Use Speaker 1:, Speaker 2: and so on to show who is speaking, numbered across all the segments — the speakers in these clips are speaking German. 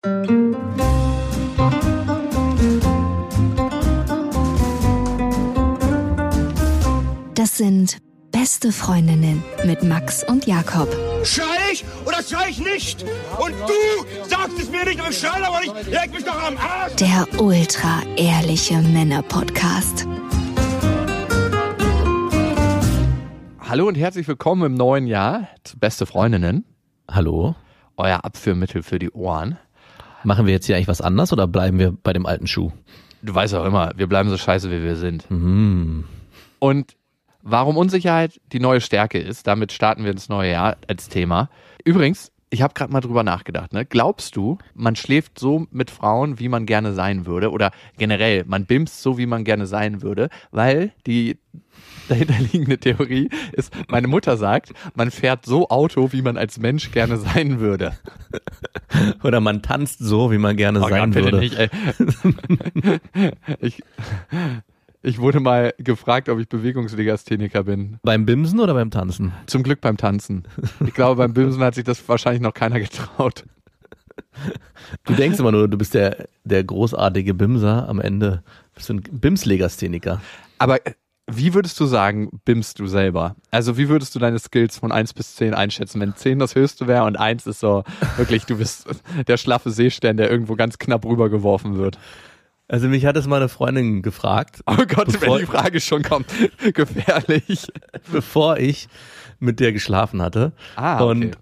Speaker 1: Das sind beste Freundinnen mit Max und Jakob.
Speaker 2: Schrei ich oder schrei ich nicht? Und du sagst es mir nicht, aber ich schrei aber nicht. Leg mich doch am Arsch.
Speaker 1: Der ultra ehrliche Männer-Podcast.
Speaker 3: Hallo und herzlich willkommen im neuen Jahr zu Beste Freundinnen,
Speaker 4: Hallo?
Speaker 3: euer Abführmittel für die Ohren.
Speaker 4: Machen wir jetzt hier eigentlich was anders oder bleiben wir bei dem alten Schuh?
Speaker 3: Du weißt auch immer, wir bleiben so scheiße, wie wir sind.
Speaker 4: Mhm.
Speaker 3: Und warum Unsicherheit die neue Stärke ist, damit starten wir ins neue Jahr als Thema. Übrigens, ich habe gerade mal drüber nachgedacht. Ne? Glaubst du, man schläft so mit Frauen, wie man gerne sein würde? Oder generell, man bimst so, wie man gerne sein würde? Weil die dahinterliegende Theorie ist, meine Mutter sagt, man fährt so Auto, wie man als Mensch gerne sein würde.
Speaker 4: Oder man tanzt so, wie man gerne
Speaker 3: Oh
Speaker 4: sein
Speaker 3: Gott,
Speaker 4: würde.
Speaker 3: nicht, ich, ich wurde mal gefragt, ob ich Bewegungslegastheniker bin.
Speaker 4: Beim Bimsen oder beim Tanzen?
Speaker 3: Zum Glück beim Tanzen. Ich glaube, beim Bimsen hat sich das wahrscheinlich noch keiner getraut.
Speaker 4: Du denkst immer nur, du bist der, der großartige Bimser. Am Ende bist du ein Bimslegastheniker.
Speaker 3: Aber äh, wie würdest du sagen, bimst du selber? Also wie würdest du deine Skills von 1 bis 10 einschätzen, wenn 10 das höchste wäre und 1 ist so wirklich, du bist der schlaffe Seestern, der irgendwo ganz knapp rübergeworfen wird?
Speaker 4: Also mich hat es meine Freundin gefragt,
Speaker 3: Oh Gott,
Speaker 4: Bevor-
Speaker 3: wenn die Frage schon kommt, gefährlich.
Speaker 4: bevor ich mit der geschlafen hatte.
Speaker 3: Ah, okay.
Speaker 4: Und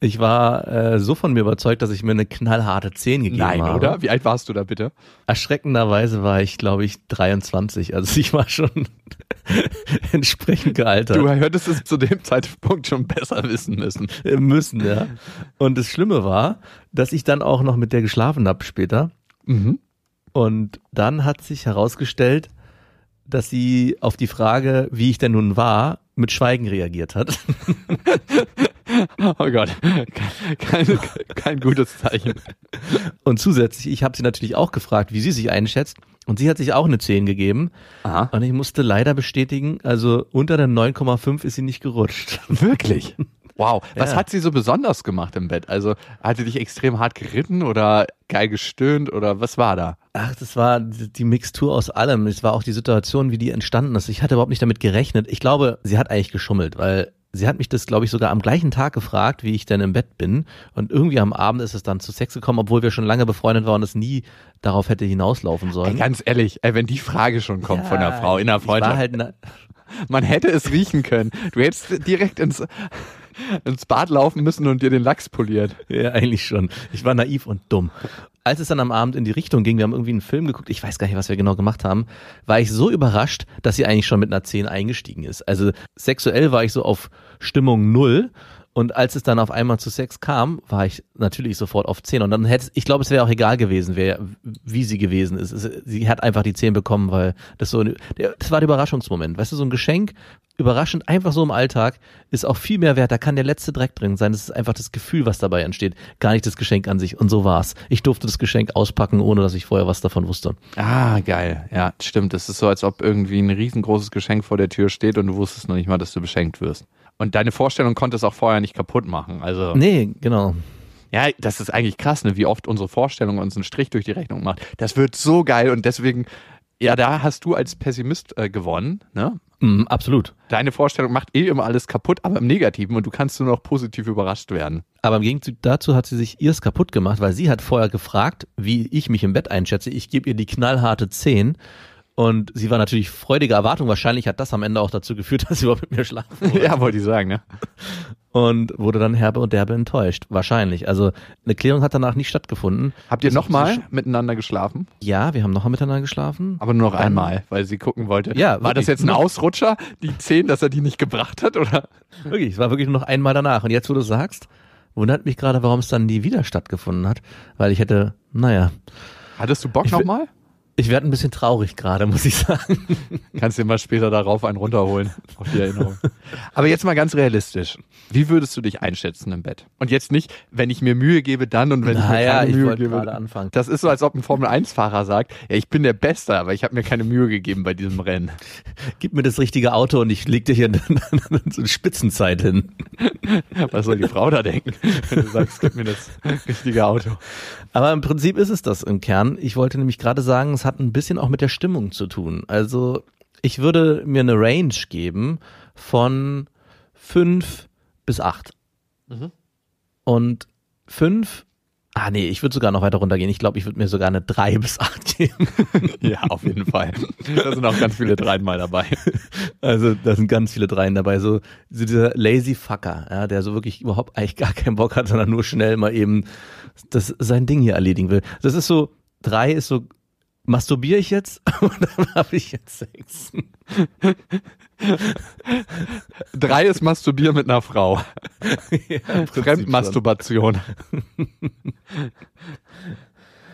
Speaker 4: ich war äh, so von mir überzeugt, dass ich mir eine knallharte 10 gegeben
Speaker 3: Nein,
Speaker 4: habe.
Speaker 3: oder? Wie alt warst du da bitte?
Speaker 4: Erschreckenderweise war ich, glaube ich, 23. Also ich war schon entsprechend gealtert.
Speaker 3: Du hättest es zu dem Zeitpunkt schon besser wissen müssen.
Speaker 4: Äh, müssen, ja. Und das Schlimme war, dass ich dann auch noch mit der geschlafen habe später.
Speaker 3: Mhm.
Speaker 4: Und dann hat sich herausgestellt, dass sie auf die Frage, wie ich denn nun war, mit Schweigen reagiert hat.
Speaker 3: Oh Gott, kein, kein, kein gutes Zeichen.
Speaker 4: Und zusätzlich, ich habe sie natürlich auch gefragt, wie sie sich einschätzt. Und sie hat sich auch eine 10 gegeben.
Speaker 3: Aha.
Speaker 4: Und ich musste leider bestätigen, also unter der 9,5 ist sie nicht gerutscht.
Speaker 3: Wirklich? Wow. Was
Speaker 4: Ja.
Speaker 3: hat sie so besonders gemacht im Bett? Also hat sie dich extrem hart geritten oder geil gestöhnt oder was war da?
Speaker 4: Ach, das war die Mixtur aus allem. Es war auch die Situation, wie die entstanden ist. Ich hatte überhaupt nicht damit gerechnet. Ich glaube, sie hat eigentlich geschummelt, weil sie hat mich das, glaube ich, sogar am gleichen Tag gefragt, wie ich denn im Bett bin. Und irgendwie am Abend ist es dann zu Sex gekommen, obwohl wir schon lange befreundet waren und es nie darauf hätte hinauslaufen
Speaker 3: Ey,
Speaker 4: sollen.
Speaker 3: ganz ehrlich, ey, wenn die Frage schon kommt von einer Frau in der Freundschaft,
Speaker 4: halt
Speaker 3: man hätte es riechen können. Du hättest direkt ins, ins Bad laufen müssen und dir den Lachs poliert.
Speaker 4: ja, eigentlich schon. Ich war naiv und dumm. Als es dann am Abend in die Richtung ging, wir haben irgendwie einen Film geguckt, ich weiß gar nicht, was wir genau gemacht haben, war ich so überrascht, dass sie eigentlich schon mit einer 10 eingestiegen ist. Also sexuell war ich so auf Stimmung null und als es dann auf einmal zu Sex kam, war ich natürlich sofort auf 10 und dann hätte ich glaube, es wäre auch egal gewesen, wer wie sie gewesen ist. Es, sie hat einfach die 10 bekommen, weil das so eine- das war der Überraschungsmoment. Weißt du, so ein Geschenk überraschend einfach so im Alltag ist auch viel mehr wert. Da kann der letzte Dreck drin sein. Das ist einfach das Gefühl, was dabei entsteht, gar nicht das Geschenk an sich. Und so war's. Ich durfte das Geschenk auspacken, ohne dass ich vorher was davon wusste.
Speaker 3: Ah, geil. Ja, stimmt. Es ist so, als ob irgendwie ein riesengroßes Geschenk vor der Tür steht und du wusstest noch nicht mal, dass du beschenkt wirst. Und deine Vorstellung konnte es auch vorher nicht kaputt machen. Also,
Speaker 4: Nee, genau.
Speaker 3: ja, das ist eigentlich krass, ne, wie oft unsere Vorstellung uns einen Strich durch die Rechnung macht. Das wird so geil und deswegen, ja, da hast du als Pessimist äh, gewonnen, ne?
Speaker 4: Mm, absolut.
Speaker 3: Deine Vorstellung macht eh immer alles kaputt, aber im Negativen und du kannst nur noch positiv überrascht werden.
Speaker 4: Aber im Gegenzug dazu hat sie sich ihrs kaputt gemacht, weil sie hat vorher gefragt, wie ich mich im Bett einschätze. Ich gebe ihr die knallharte 10 und sie war natürlich freudige Erwartung. Wahrscheinlich hat das am Ende auch dazu geführt, dass sie überhaupt mit mir schlafen wollte.
Speaker 3: ja, wollte ich sagen, ne?
Speaker 4: Und wurde dann herbe und derbe enttäuscht. Wahrscheinlich. Also eine Klärung hat danach nicht stattgefunden.
Speaker 3: Habt ihr
Speaker 4: Das-
Speaker 3: nochmal miteinander geschlafen?
Speaker 4: Ja, wir haben noch miteinander geschlafen.
Speaker 3: Aber nur noch
Speaker 4: Dann-
Speaker 3: einmal, weil sie gucken wollte.
Speaker 4: Ja,
Speaker 3: War das
Speaker 4: wirklich.
Speaker 3: jetzt ein Ausrutscher, die 10, dass er die nicht gebracht hat, oder?
Speaker 4: Wirklich, es war wirklich nur noch einmal danach. Und jetzt, wo du sagst, wundert mich gerade, warum es dann nie wieder stattgefunden hat. Weil ich hätte, naja,
Speaker 3: Hattest du Bock nochmal?
Speaker 4: Ich werde ein bisschen traurig gerade, muss ich sagen.
Speaker 3: Kannst dir mal später darauf einen runterholen, auf die Erinnerung. Aber jetzt mal ganz realistisch. Wie würdest du dich einschätzen im Bett? Und jetzt nicht, wenn ich mir Mühe gebe, dann und wenn ich mir
Speaker 4: Naja,
Speaker 3: keine
Speaker 4: ich
Speaker 3: Mühe gebe.
Speaker 4: gerade anfangen.
Speaker 3: Das ist so, als ob ein Formel-1-Fahrer sagt, ja, ich bin der Beste, aber ich habe mir keine Mühe gegeben bei diesem Rennen.
Speaker 4: Gib mir das richtige Auto und ich leg dir hier so eine Spitzenzeit hin.
Speaker 3: Was soll die Frau da denken, wenn du sagst, gib mir das richtige Auto?
Speaker 4: Aber im Prinzip ist es das im Kern. Ich wollte nämlich gerade sagen, es hat ein bisschen auch mit der Stimmung zu tun. Also ich würde mir eine Range geben von fünf bis acht. Und fünf, ah nee, ich würde sogar noch weiter runtergehen. Ich glaube, ich würde mir sogar eine drei bis acht geben.
Speaker 3: Ja, auf jeden Fall. Da sind auch ganz viele Dreien mal dabei.
Speaker 4: Also da sind ganz viele Dreien dabei. So, so dieser lazy Fucker, ja, der so wirklich überhaupt eigentlich gar keinen Bock hat, sondern nur schnell mal eben das, sein Ding hier erledigen will. Das ist so, drei ist so, masturbiere ich jetzt oder habe ich jetzt Sex?
Speaker 3: Drei ist Masturbieren mit einer Frau. Fremdmasturbation.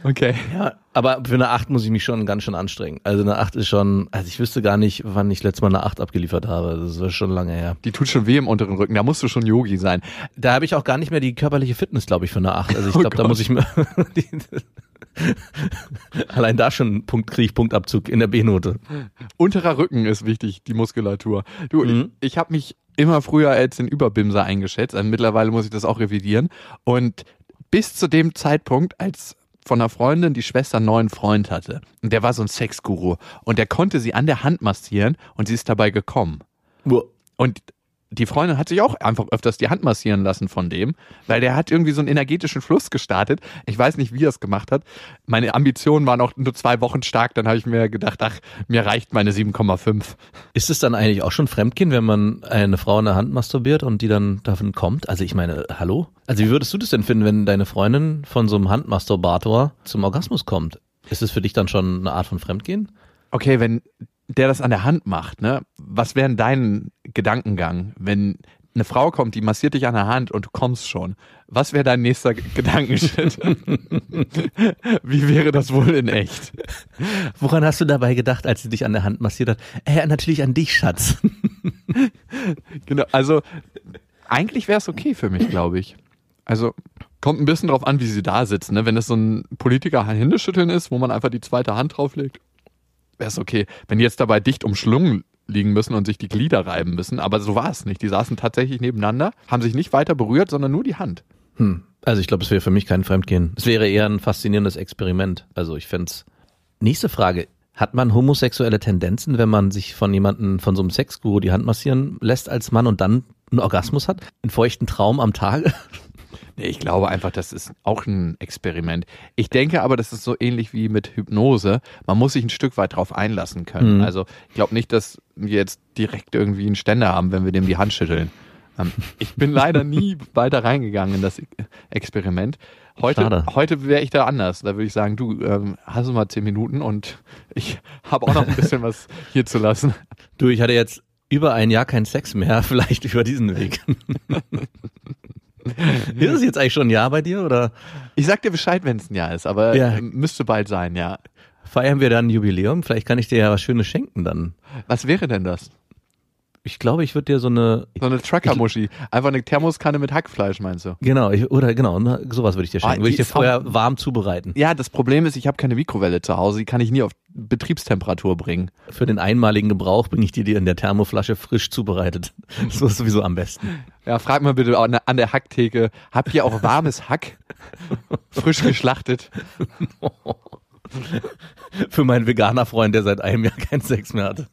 Speaker 3: Okay.
Speaker 4: Ja, aber für eine acht muss ich mich schon ganz schön anstrengen. Also eine acht ist schon, also ich wüsste gar nicht, wann ich letztes Mal eine acht abgeliefert habe. Das ist schon lange her.
Speaker 3: Die tut schon weh im unteren Rücken. Da musst du schon Yogi sein.
Speaker 4: Da habe ich auch gar nicht mehr die körperliche Fitness, glaube ich, für eine acht. Also ich
Speaker 3: Oh
Speaker 4: glaube, da
Speaker 3: Gott.
Speaker 4: muss ich mir allein da schon Punkt kriege ich Punktabzug in der B-Note.
Speaker 3: Unterer Rücken ist wichtig, die Muskulatur. Du,
Speaker 4: Mhm.
Speaker 3: ich, ich habe mich immer früher als den Überbimser eingeschätzt. Also mittlerweile muss ich das auch revidieren. Und bis zu dem Zeitpunkt, als von einer Freundin die Schwester einen neuen Freund hatte. Und der war so ein Sexguru. Und der konnte sie an der Hand massieren und sie ist dabei gekommen. Und die Freundin hat sich auch einfach öfters die Hand massieren lassen von dem, weil der hat irgendwie so einen energetischen Fluss gestartet. Ich weiß nicht, wie er es gemacht hat. Meine Ambitionen waren auch nur zwei Wochen stark. Dann habe ich mir gedacht, ach, mir reicht meine 7,5.
Speaker 4: Ist es dann eigentlich auch schon Fremdgehen, wenn man eine Frau in der Hand masturbiert und die dann davon kommt? Also ich meine, hallo? Also wie würdest du das denn finden, wenn deine Freundin von so einem Handmasturbator zum Orgasmus kommt? Ist es für dich dann schon eine Art von Fremdgehen?
Speaker 3: Okay, wenn der das an der Hand macht, ne? Was wäre denn dein Gedankengang, wenn eine Frau kommt, die massiert dich an der Hand und du kommst schon? Was wäre dein nächster Gedankenschritt? Wie wäre das wohl in echt?
Speaker 4: Woran hast du dabei gedacht, als sie dich an der Hand massiert hat? Äh, natürlich an dich, Schatz.
Speaker 3: Genau, also eigentlich wäre es okay für mich, glaube ich. Also kommt ein bisschen drauf an, wie sie da sitzen. Ne? Wenn es so ein Politiker Händeschütteln ist, wo man einfach die zweite Hand drauflegt, wäre es okay. Wenn die jetzt dabei dicht umschlungen liegen müssen und sich die Glieder reiben müssen, aber so war es nicht. Die saßen tatsächlich nebeneinander, haben sich nicht weiter berührt, sondern nur die Hand.
Speaker 4: Hm. Also ich glaube, es wäre für mich kein Fremdgehen. Es wäre eher ein faszinierendes Experiment. Also ich fände Nächste Frage. Hat man homosexuelle Tendenzen, wenn man sich von jemandem, von so einem Sexguru die Hand massieren lässt als Mann und dann einen Orgasmus hat? Einen feuchten Traum am Tage?
Speaker 3: Ich glaube einfach, das ist auch ein Experiment. Ich denke aber, das ist so ähnlich wie mit Hypnose. Man muss sich ein Stück weit drauf einlassen können.
Speaker 4: Mhm.
Speaker 3: Also ich glaube nicht, dass wir jetzt direkt irgendwie einen Ständer haben, wenn wir dem die Hand schütteln. Ähm, Ich bin leider nie weiter reingegangen in das Experiment. Heute,
Speaker 4: Schade.
Speaker 3: heute wäre ich da anders. Da würde ich sagen, du ähm, hast du mal zehn Minuten und ich habe auch noch ein bisschen was hier zu lassen.
Speaker 4: Du, ich hatte jetzt über ein Jahr keinen Sex mehr, vielleicht über diesen Weg. ist es jetzt eigentlich schon ein Jahr bei dir oder
Speaker 3: Ich sag dir Bescheid, wenn es ein Jahr ist, aber
Speaker 4: Ja.
Speaker 3: müsste bald sein, ja.
Speaker 4: feiern wir dann ein Jubiläum? Vielleicht kann ich dir ja was Schönes schenken dann.
Speaker 3: Was wäre denn das?
Speaker 4: Ich glaube, ich würde dir so eine,
Speaker 3: So eine Trucker-Muschi. Einfach eine Thermoskanne mit Hackfleisch, meinst du?
Speaker 4: genau, ich, oder genau, sowas würde ich dir
Speaker 3: Ah,
Speaker 4: schenken. Würde ich dir vorher warm zubereiten.
Speaker 3: Ja, das Problem ist, ich habe keine Mikrowelle zu Hause. Die kann ich nie auf Betriebstemperatur bringen.
Speaker 4: Für den einmaligen Gebrauch bringe ich die dir in der Thermoflasche frisch zubereitet. So ist sowieso am besten.
Speaker 3: Ja, frag mal bitte an der- an der Hacktheke. Habt ihr auch warmes Hack? Frisch geschlachtet?
Speaker 4: Für meinen Veganer-Freund, der seit einem Jahr keinen Sex mehr hat.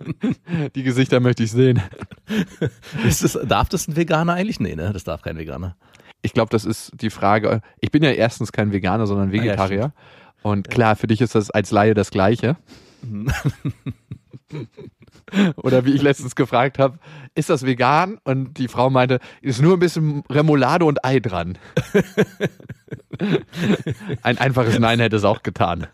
Speaker 3: Die Gesichter möchte ich sehen.
Speaker 4: Ist das, darf das ein Veganer eigentlich? Nee, ne? Das darf kein Veganer.
Speaker 3: Ich glaube, das ist die Frage. Ich bin ja erstens kein Veganer, sondern Vegetarier. Und klar, für dich ist das als Laie das Gleiche. Oder wie ich letztens gefragt habe, ist das vegan? Und die Frau meinte, ist nur ein bisschen Remoulade und Ei dran. ein einfaches Nein hätte es auch getan.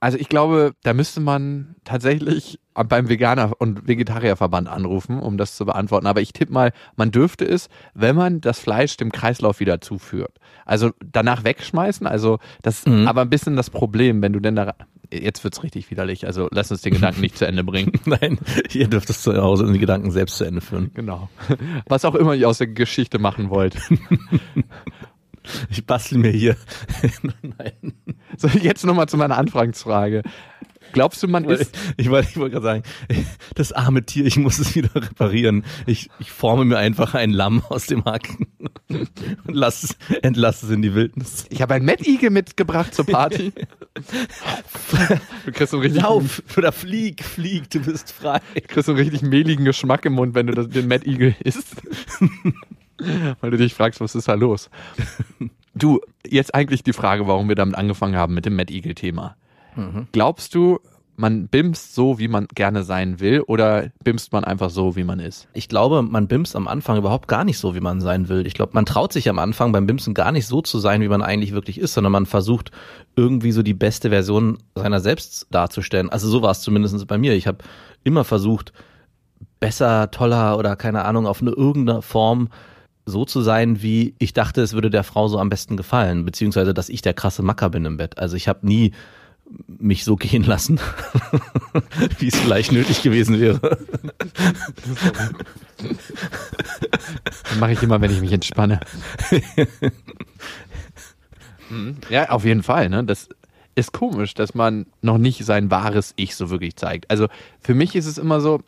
Speaker 3: Also ich glaube, da müsste man tatsächlich beim Veganer- und Vegetarierverband anrufen, um das zu beantworten. Aber ich tippe mal, man dürfte es, wenn man das Fleisch dem Kreislauf wieder zuführt. Also danach wegschmeißen, also das ist
Speaker 4: Mhm.
Speaker 3: aber ein bisschen das Problem, wenn du denn da jetzt wird's richtig widerlich. Also lass uns den Gedanken nicht zu Ende bringen.
Speaker 4: Nein, ihr dürft es zu Hause in die Gedanken selbst zu Ende führen.
Speaker 3: Genau. Was auch immer ihr aus der Geschichte machen wollt.
Speaker 4: Ich bastel mir hier. Nein.
Speaker 3: So, jetzt nochmal zu meiner Anfangsfrage. Glaubst du, man ist.
Speaker 4: Ich, ich wollte ich wollte gerade sagen, das arme Tier, ich muss es wieder reparieren. Ich, ich forme mir einfach ein Lamm aus dem Haken und lass es, entlasse es in die Wildnis.
Speaker 3: Ich habe ein Mad Eagle mitgebracht zur Party. du kriegst so richtig,
Speaker 4: Lauf oder flieg, flieg, du bist frei.
Speaker 3: kriegst so einen richtig mehligen Geschmack im Mund, wenn du den Mad Eagle isst. Weil du dich fragst, was ist da los? Du, jetzt eigentlich die Frage, warum wir damit angefangen haben mit dem Mad Eagle-Thema. Glaubst du, man bimst so, wie man gerne sein will, oder bimst man einfach so, wie man ist?
Speaker 4: Ich glaube, man bimst am Anfang überhaupt gar nicht so, wie man sein will. Ich glaube, man traut sich am Anfang beim Bimsen gar nicht so zu sein, wie man eigentlich wirklich ist, sondern man versucht irgendwie so die beste Version seiner selbst darzustellen. Also so war es zumindest bei mir. Ich habe immer versucht, besser, toller oder keine Ahnung, auf eine irgendeine Form so zu sein, wie ich dachte, es würde der Frau so am besten gefallen, beziehungsweise dass ich der krasse Macker bin im Bett. Also ich habe nie mich so gehen lassen, wie es vielleicht nötig gewesen wäre.
Speaker 3: Das mache ich immer, wenn ich mich entspanne. Mhm. ja, auf jeden Fall. Ne? Das ist komisch, dass man noch nicht sein wahres Ich so wirklich zeigt. Also für mich ist es immer so,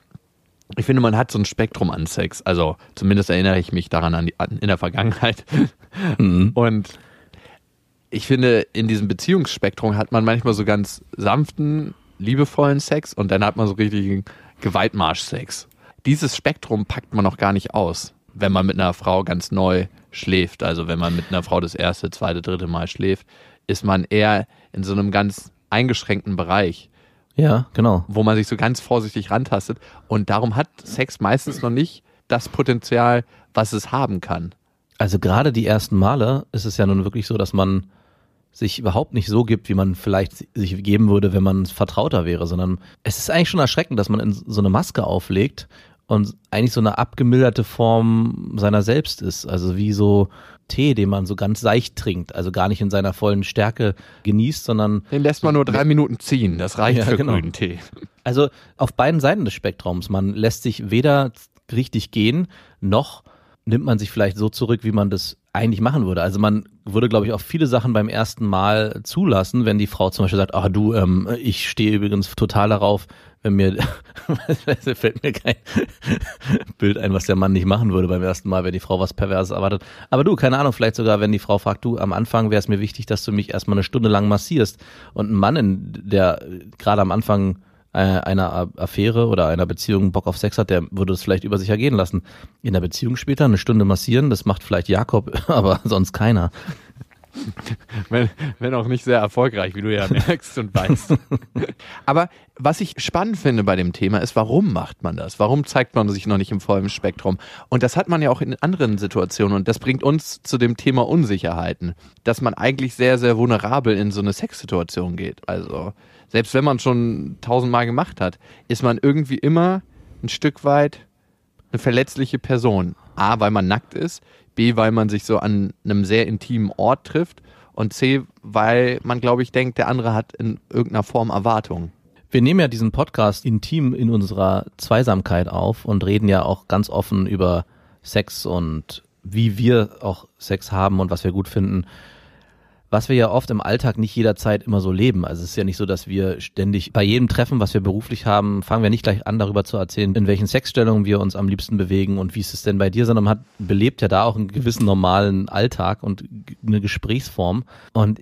Speaker 3: ich finde, man hat so ein Spektrum an Sex. Also zumindest erinnere ich mich daran an die, an, in der Vergangenheit. Und ich finde, in diesem Beziehungsspektrum hat man manchmal so ganz sanften, liebevollen Sex und dann hat man so richtigen Gewaltmarsch-Sex. Dieses Spektrum packt man noch gar nicht aus, wenn man mit einer Frau ganz neu schläft. Also wenn man mit einer Frau das erste, zweite, dritte Mal schläft, ist man eher in so einem ganz eingeschränkten Bereich,
Speaker 4: Ja, genau.
Speaker 3: wo man sich so ganz vorsichtig rantastet. Und darum hat Sex meistens noch nicht das Potenzial, was es haben kann.
Speaker 4: Also gerade die ersten Male ist es ja nun wirklich so, dass man sich überhaupt nicht so gibt, wie man vielleicht sich geben würde, wenn man vertrauter wäre, sondern es ist eigentlich schon erschreckend, dass man in so eine Maske auflegt und eigentlich so eine abgemilderte Form seiner selbst ist. Also wie so Tee, den man so ganz seicht trinkt, also gar nicht in seiner vollen Stärke genießt, sondern
Speaker 3: Den lässt man nur drei Minuten ziehen. Das reicht
Speaker 4: Ja,
Speaker 3: für
Speaker 4: genau.
Speaker 3: grünen Tee.
Speaker 4: Also auf beiden Seiten des Spektrums. Man lässt sich weder richtig gehen, noch nimmt man sich vielleicht so zurück, wie man das eigentlich machen würde. Also man würde, glaube ich, auch viele Sachen beim ersten Mal zulassen, wenn die Frau zum Beispiel sagt, ah du, ähm, ich stehe übrigens total darauf, wenn mir, da fällt mir kein Bild ein, was der Mann nicht machen würde beim ersten Mal, wenn die Frau was Perverses erwartet. Aber du, keine Ahnung, vielleicht sogar, wenn die Frau fragt, du, am Anfang wäre es mir wichtig, dass du mich erstmal eine Stunde lang massierst. Und ein Mann, der gerade am Anfang einer A- Affäre oder einer Beziehung Bock auf Sex hat, der würde es vielleicht über sich ergehen lassen. In der Beziehung später eine Stunde massieren, das macht vielleicht Jakob, aber sonst keiner.
Speaker 3: Wenn, wenn auch nicht sehr erfolgreich, wie du ja merkst und weißt. Aber was ich spannend finde bei dem Thema ist, warum macht man das? Warum zeigt man sich noch nicht im vollen Spektrum? Und das hat man ja auch in anderen Situationen und das bringt uns zu dem Thema Unsicherheiten, dass man eigentlich sehr, sehr vulnerabel in so eine Sexsituation geht. Also selbst wenn man schon tausendmal gemacht hat, ist man irgendwie immer ein Stück weit eine verletzliche Person. A, weil man nackt ist, B, weil man sich so an einem sehr intimen Ort trifft und C, weil man, glaube ich, denkt, der andere hat in irgendeiner Form Erwartungen.
Speaker 4: Wir nehmen ja diesen Podcast intim in unserer Zweisamkeit auf und reden ja auch ganz offen über Sex und wie wir auch Sex haben und was wir gut finden. Was wir ja oft im Alltag nicht jederzeit immer so leben. Also es ist ja nicht so, dass wir ständig bei jedem Treffen, was wir beruflich haben, fangen wir nicht gleich an, darüber zu erzählen, in welchen Sexstellungen wir uns am liebsten bewegen und wie ist es denn bei dir, sondern man hat belebt ja da auch einen gewissen normalen Alltag und eine Gesprächsform. Und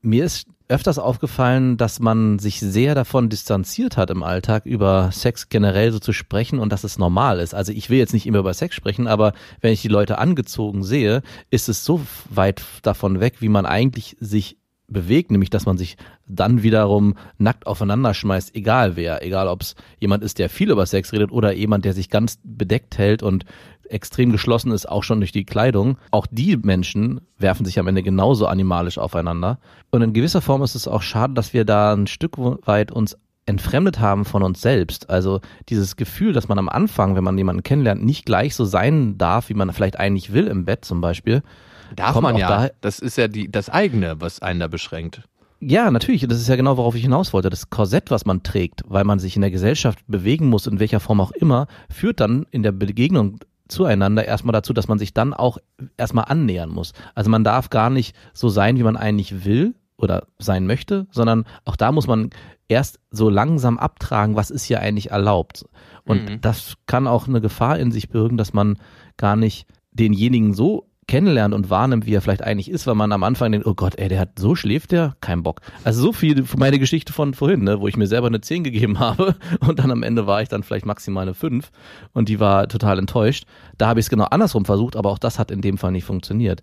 Speaker 4: mir ist öfters aufgefallen, dass man sich sehr davon distanziert hat im Alltag, über Sex generell so zu sprechen und dass es normal ist. Also ich will jetzt nicht immer über Sex sprechen, aber wenn ich die Leute angezogen sehe, ist es so weit davon weg, wie man eigentlich sich bewegt, nämlich dass man sich dann wiederum nackt aufeinander schmeißt, egal wer, egal ob es jemand ist, der viel über Sex redet oder jemand, der sich ganz bedeckt hält und extrem geschlossen ist, auch schon durch die Kleidung. Auch die Menschen werfen sich am Ende genauso animalisch aufeinander. Und in gewisser Form ist es auch schade, dass wir da ein Stück weit uns entfremdet haben von uns selbst. Also dieses Gefühl, dass man am Anfang, wenn man jemanden kennenlernt, nicht gleich so sein darf, wie man vielleicht eigentlich will im Bett zum Beispiel.
Speaker 3: Darf man ja.
Speaker 4: daher-
Speaker 3: das ist ja die, das eigene, was einen da beschränkt.
Speaker 4: Ja, natürlich. Das ist ja genau, worauf ich hinaus wollte. Das Korsett, was man trägt, weil man sich in der Gesellschaft bewegen muss, in welcher Form auch immer, führt dann in der Begegnung zueinander erstmal dazu, dass man sich dann auch erstmal annähern muss. Also man darf gar nicht so sein, wie man eigentlich will oder sein möchte, sondern auch da muss man erst so langsam abtragen, was ist hier eigentlich erlaubt. Und
Speaker 3: Mhm.
Speaker 4: das kann auch eine Gefahr in sich birgen, dass man gar nicht denjenigen so kennenlernt und wahrnimmt, wie er vielleicht eigentlich ist, weil man am Anfang denkt, oh Gott, ey, der hat so schläft der, kein Bock. Also so viel für meine Geschichte von vorhin, ne, wo ich mir selber eine 10 gegeben habe und dann am Ende war ich dann vielleicht maximal eine 5 und die war total enttäuscht. Da habe ich es genau andersrum versucht, aber auch das hat in dem Fall nicht funktioniert.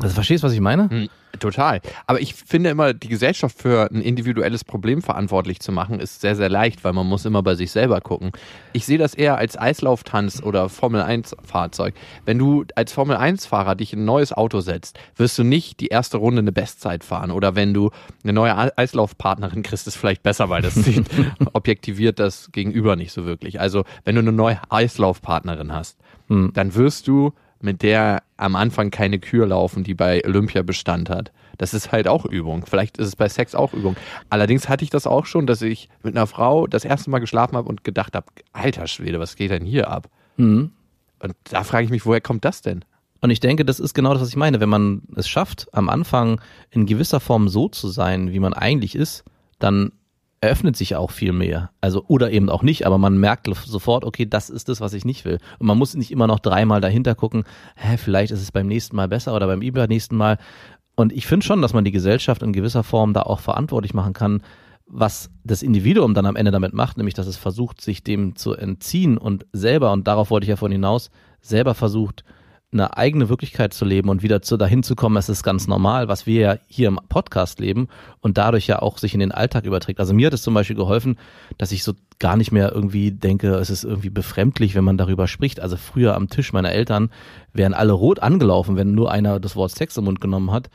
Speaker 4: Also verstehst du, was ich meine?
Speaker 3: Hm, Total. Aber ich finde immer, die Gesellschaft für ein individuelles Problem verantwortlich zu machen, ist sehr, sehr leicht, weil man muss immer bei sich selber gucken. Ich sehe das eher als Eislauftanz oder Formel-1-Fahrzeug. Wenn du als Formel-1-Fahrer dich in ein neues Auto setzt, wirst du nicht die erste Runde eine Bestzeit fahren. Oder wenn du eine neue Ei- Eislaufpartnerin kriegst, ist vielleicht besser, weil das sieht, objektiviert das Gegenüber nicht so wirklich. Also, wenn du eine neue Eislaufpartnerin hast, dann wirst du mit der am Anfang keine Kür laufen, die bei Olympia Bestand hat. Das ist halt auch Übung. Vielleicht ist es bei Sex auch Übung. Allerdings hatte ich das auch schon, dass ich mit einer Frau das erste Mal geschlafen habe und gedacht habe, alter Schwede, was geht denn hier ab?
Speaker 4: Mhm.
Speaker 3: Und da frage ich mich, woher kommt das denn?
Speaker 4: Und ich denke, das ist genau das, was ich meine. Wenn man es schafft, am Anfang in gewisser Form so zu sein, wie man eigentlich ist, dann eröffnet sich auch viel mehr. Also, oder eben auch nicht, aber man merkt sofort, okay, das ist das, was ich nicht will. Und man muss nicht immer noch dreimal dahinter gucken, hä, vielleicht ist es beim nächsten Mal besser oder beim übernächsten Mal. Und ich finde schon, dass man die Gesellschaft in gewisser Form da auch verantwortlich machen kann, was das Individuum dann am Ende damit macht, nämlich dass es versucht, sich dem zu entziehen und selber, und darauf wollte ich ja vorhin hinaus, selber versucht, eine eigene Wirklichkeit zu leben und wieder zu dahin zu kommen, es ist ganz normal, was wir ja hier im Podcast leben und dadurch ja auch sich in den Alltag überträgt. Also mir hat es zum Beispiel geholfen, dass ich so gar nicht mehr irgendwie denke, es ist irgendwie befremdlich, wenn man darüber spricht. Also früher am Tisch meiner Eltern wären alle rot angelaufen, wenn nur einer das Wort Sex im Mund genommen hat.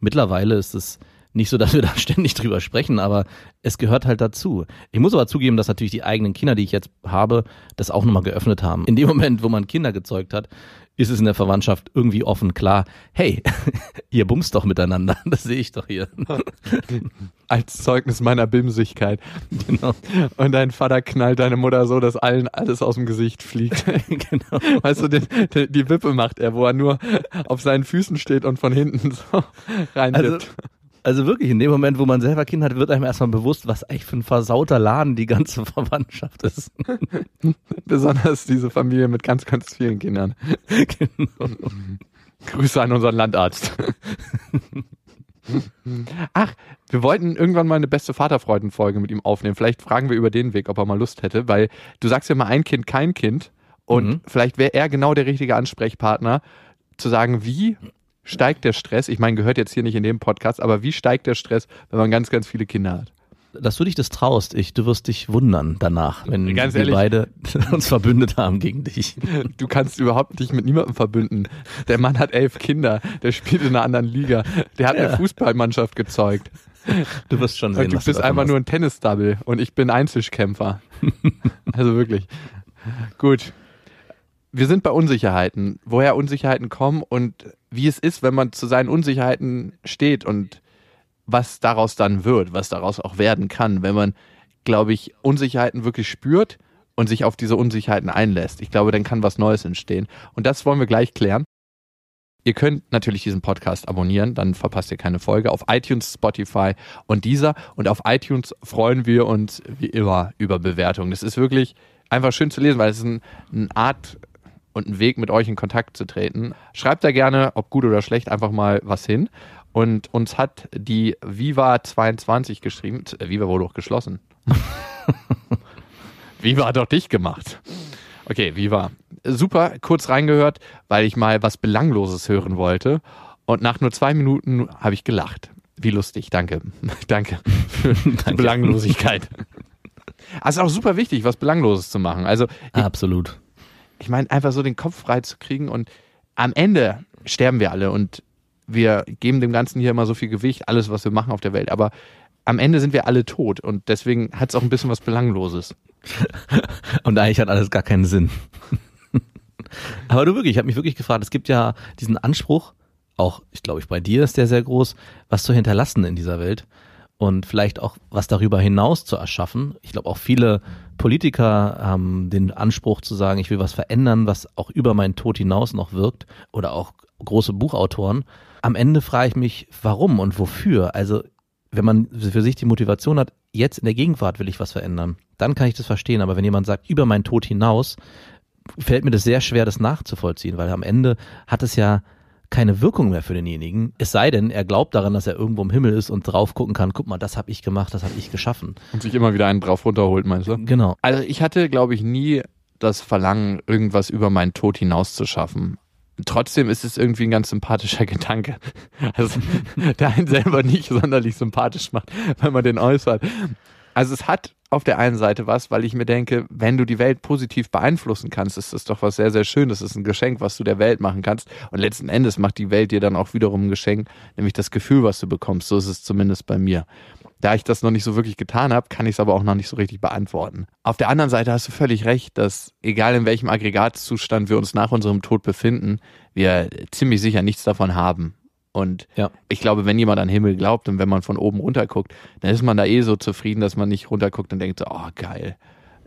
Speaker 4: Mittlerweile ist es nicht so, dass wir da ständig drüber sprechen, aber es gehört halt dazu. Ich muss aber zugeben, dass natürlich die eigenen Kinder, die ich jetzt habe, das auch nochmal geöffnet haben. In dem Moment, wo man Kinder gezeugt hat, ist es in der Verwandtschaft irgendwie offen klar, hey, ihr bumst doch miteinander, das sehe ich doch hier.
Speaker 3: Als Zeugnis meiner Bimsigkeit.
Speaker 4: genau.
Speaker 3: Und dein Vater knallt deine Mutter so, dass allen alles aus dem Gesicht fliegt.
Speaker 4: genau.
Speaker 3: Weißt du, den, den, die Wippe macht er, wo er nur auf seinen Füßen steht und von hinten so reindippt.
Speaker 4: Also, also wirklich, in dem Moment, wo man selber Kinder hat, wird einem erstmal bewusst, was eigentlich für ein versauter Laden die ganze Verwandtschaft ist.
Speaker 3: Besonders diese Familie mit ganz, ganz vielen Kindern.
Speaker 4: genau.
Speaker 3: Grüße an unseren Landarzt. Ach, wir wollten irgendwann mal eine beste Vaterfreuden-Folge mit ihm aufnehmen. Vielleicht fragen wir über den Weg, ob er mal Lust hätte, weil du sagst ja mal ein Kind, kein Kind. Und
Speaker 4: Mhm.
Speaker 3: vielleicht wäre er genau der richtige Ansprechpartner, zu sagen, wie steigt der Stress? Ich meine, gehört jetzt hier nicht in dem Podcast, aber wie steigt der Stress, wenn man ganz, ganz viele Kinder hat?
Speaker 4: Dass du dich das traust, ich, du wirst dich wundern danach, wenn
Speaker 3: Ganz
Speaker 4: wir
Speaker 3: ehrlich.
Speaker 4: beide uns verbündet haben gegen dich.
Speaker 3: Du kannst überhaupt nicht mit niemandem verbünden. Der Mann hat elf Kinder, der spielt in einer anderen Liga, der hat eine
Speaker 4: Ja.
Speaker 3: Fußballmannschaft gezeugt.
Speaker 4: Du wirst schon sehen,
Speaker 3: Und du bist
Speaker 4: davon
Speaker 3: einfach nur ein Tennis-Double und ich bin Einzelkämpfer. also wirklich. Gut. Wir sind bei Unsicherheiten. Woher Unsicherheiten kommen und wie es ist, wenn man zu seinen Unsicherheiten steht und was daraus dann wird, was daraus auch werden kann, wenn man, glaube ich, Unsicherheiten wirklich spürt und sich auf diese Unsicherheiten einlässt. Ich glaube, dann kann was Neues entstehen. Und das wollen wir gleich klären. Ihr könnt natürlich diesen Podcast abonnieren, dann verpasst ihr keine Folge auf iTunes, Spotify und dieser. Und auf iTunes freuen wir uns wie immer über Bewertungen. Das ist wirklich einfach schön zu lesen, weil es ist ein, eine Art und ein Weg, mit euch in Kontakt zu treten. Schreibt da gerne, ob gut oder schlecht, einfach mal was hin. Und uns hat die Viva22 geschrieben. Äh, Viva wurde doch geschlossen. Viva hat doch dich gemacht. Okay, Viva. Super, kurz reingehört, weil ich mal was Belangloses hören wollte. Und nach nur zwei Minuten habe ich gelacht. Wie lustig, danke. danke für die Belanglosigkeit. Also ist auch super wichtig, was Belangloses zu machen. Also
Speaker 4: Absolut.
Speaker 3: Ich meine, einfach so den Kopf frei zu kriegen und am Ende sterben wir alle und wir geben dem Ganzen hier immer so viel Gewicht, alles, was wir machen auf der Welt. Aber am Ende sind wir alle tot und deswegen hat es auch ein bisschen was Belangloses.
Speaker 4: Und eigentlich hat alles gar keinen Sinn. Aber du wirklich, ich habe mich wirklich gefragt, es gibt ja diesen Anspruch, auch ich glaube ich bei dir ist der sehr groß, was zu hinterlassen in dieser Welt. und vielleicht auch was darüber hinaus zu erschaffen. Ich glaube auch viele Politiker haben den Anspruch zu sagen, ich will was verändern, was auch über meinen Tod hinaus noch wirkt oder auch große Buchautoren. Am Ende frage ich mich, warum und wofür? Also wenn man für sich die Motivation hat, jetzt in der Gegenwart will ich was verändern, dann kann ich das verstehen. Aber wenn jemand sagt, über meinen Tod hinaus, fällt mir das sehr schwer, das nachzuvollziehen, weil am Ende hat es ja keine Wirkung mehr für denjenigen. Es sei denn, er glaubt daran, dass er irgendwo im Himmel ist und drauf gucken kann, guck mal, das habe ich gemacht, das habe ich geschaffen.
Speaker 3: Und sich immer wieder einen drauf runterholt, meinst du?
Speaker 4: Genau.
Speaker 3: Also ich hatte, glaube ich, nie das Verlangen, irgendwas über meinen Tod hinaus zu schaffen. Trotzdem ist es irgendwie ein ganz sympathischer Gedanke. Also, der einen selber nicht sonderlich sympathisch macht, wenn man den äußert. Also es hat auf der einen Seite was, weil ich mir denke, wenn du die Welt positiv beeinflussen kannst, ist das doch was sehr, sehr Schönes. Das ist ein Geschenk, was du der Welt machen kannst. Und letzten Endes macht die Welt dir dann auch wiederum ein Geschenk, nämlich das Gefühl, was du bekommst. So ist es zumindest bei mir. Da ich das noch nicht so wirklich getan habe, kann ich es aber auch noch nicht so richtig beantworten. Auf der anderen Seite hast du völlig recht, dass egal in welchem Aggregatzustand wir uns nach unserem Tod befinden, wir ziemlich sicher nichts davon haben. Und
Speaker 4: Ja.
Speaker 3: ich glaube, wenn jemand an den Himmel glaubt und wenn man von oben runter guckt, dann ist man da eh so zufrieden, dass man nicht runterguckt und denkt so, oh geil,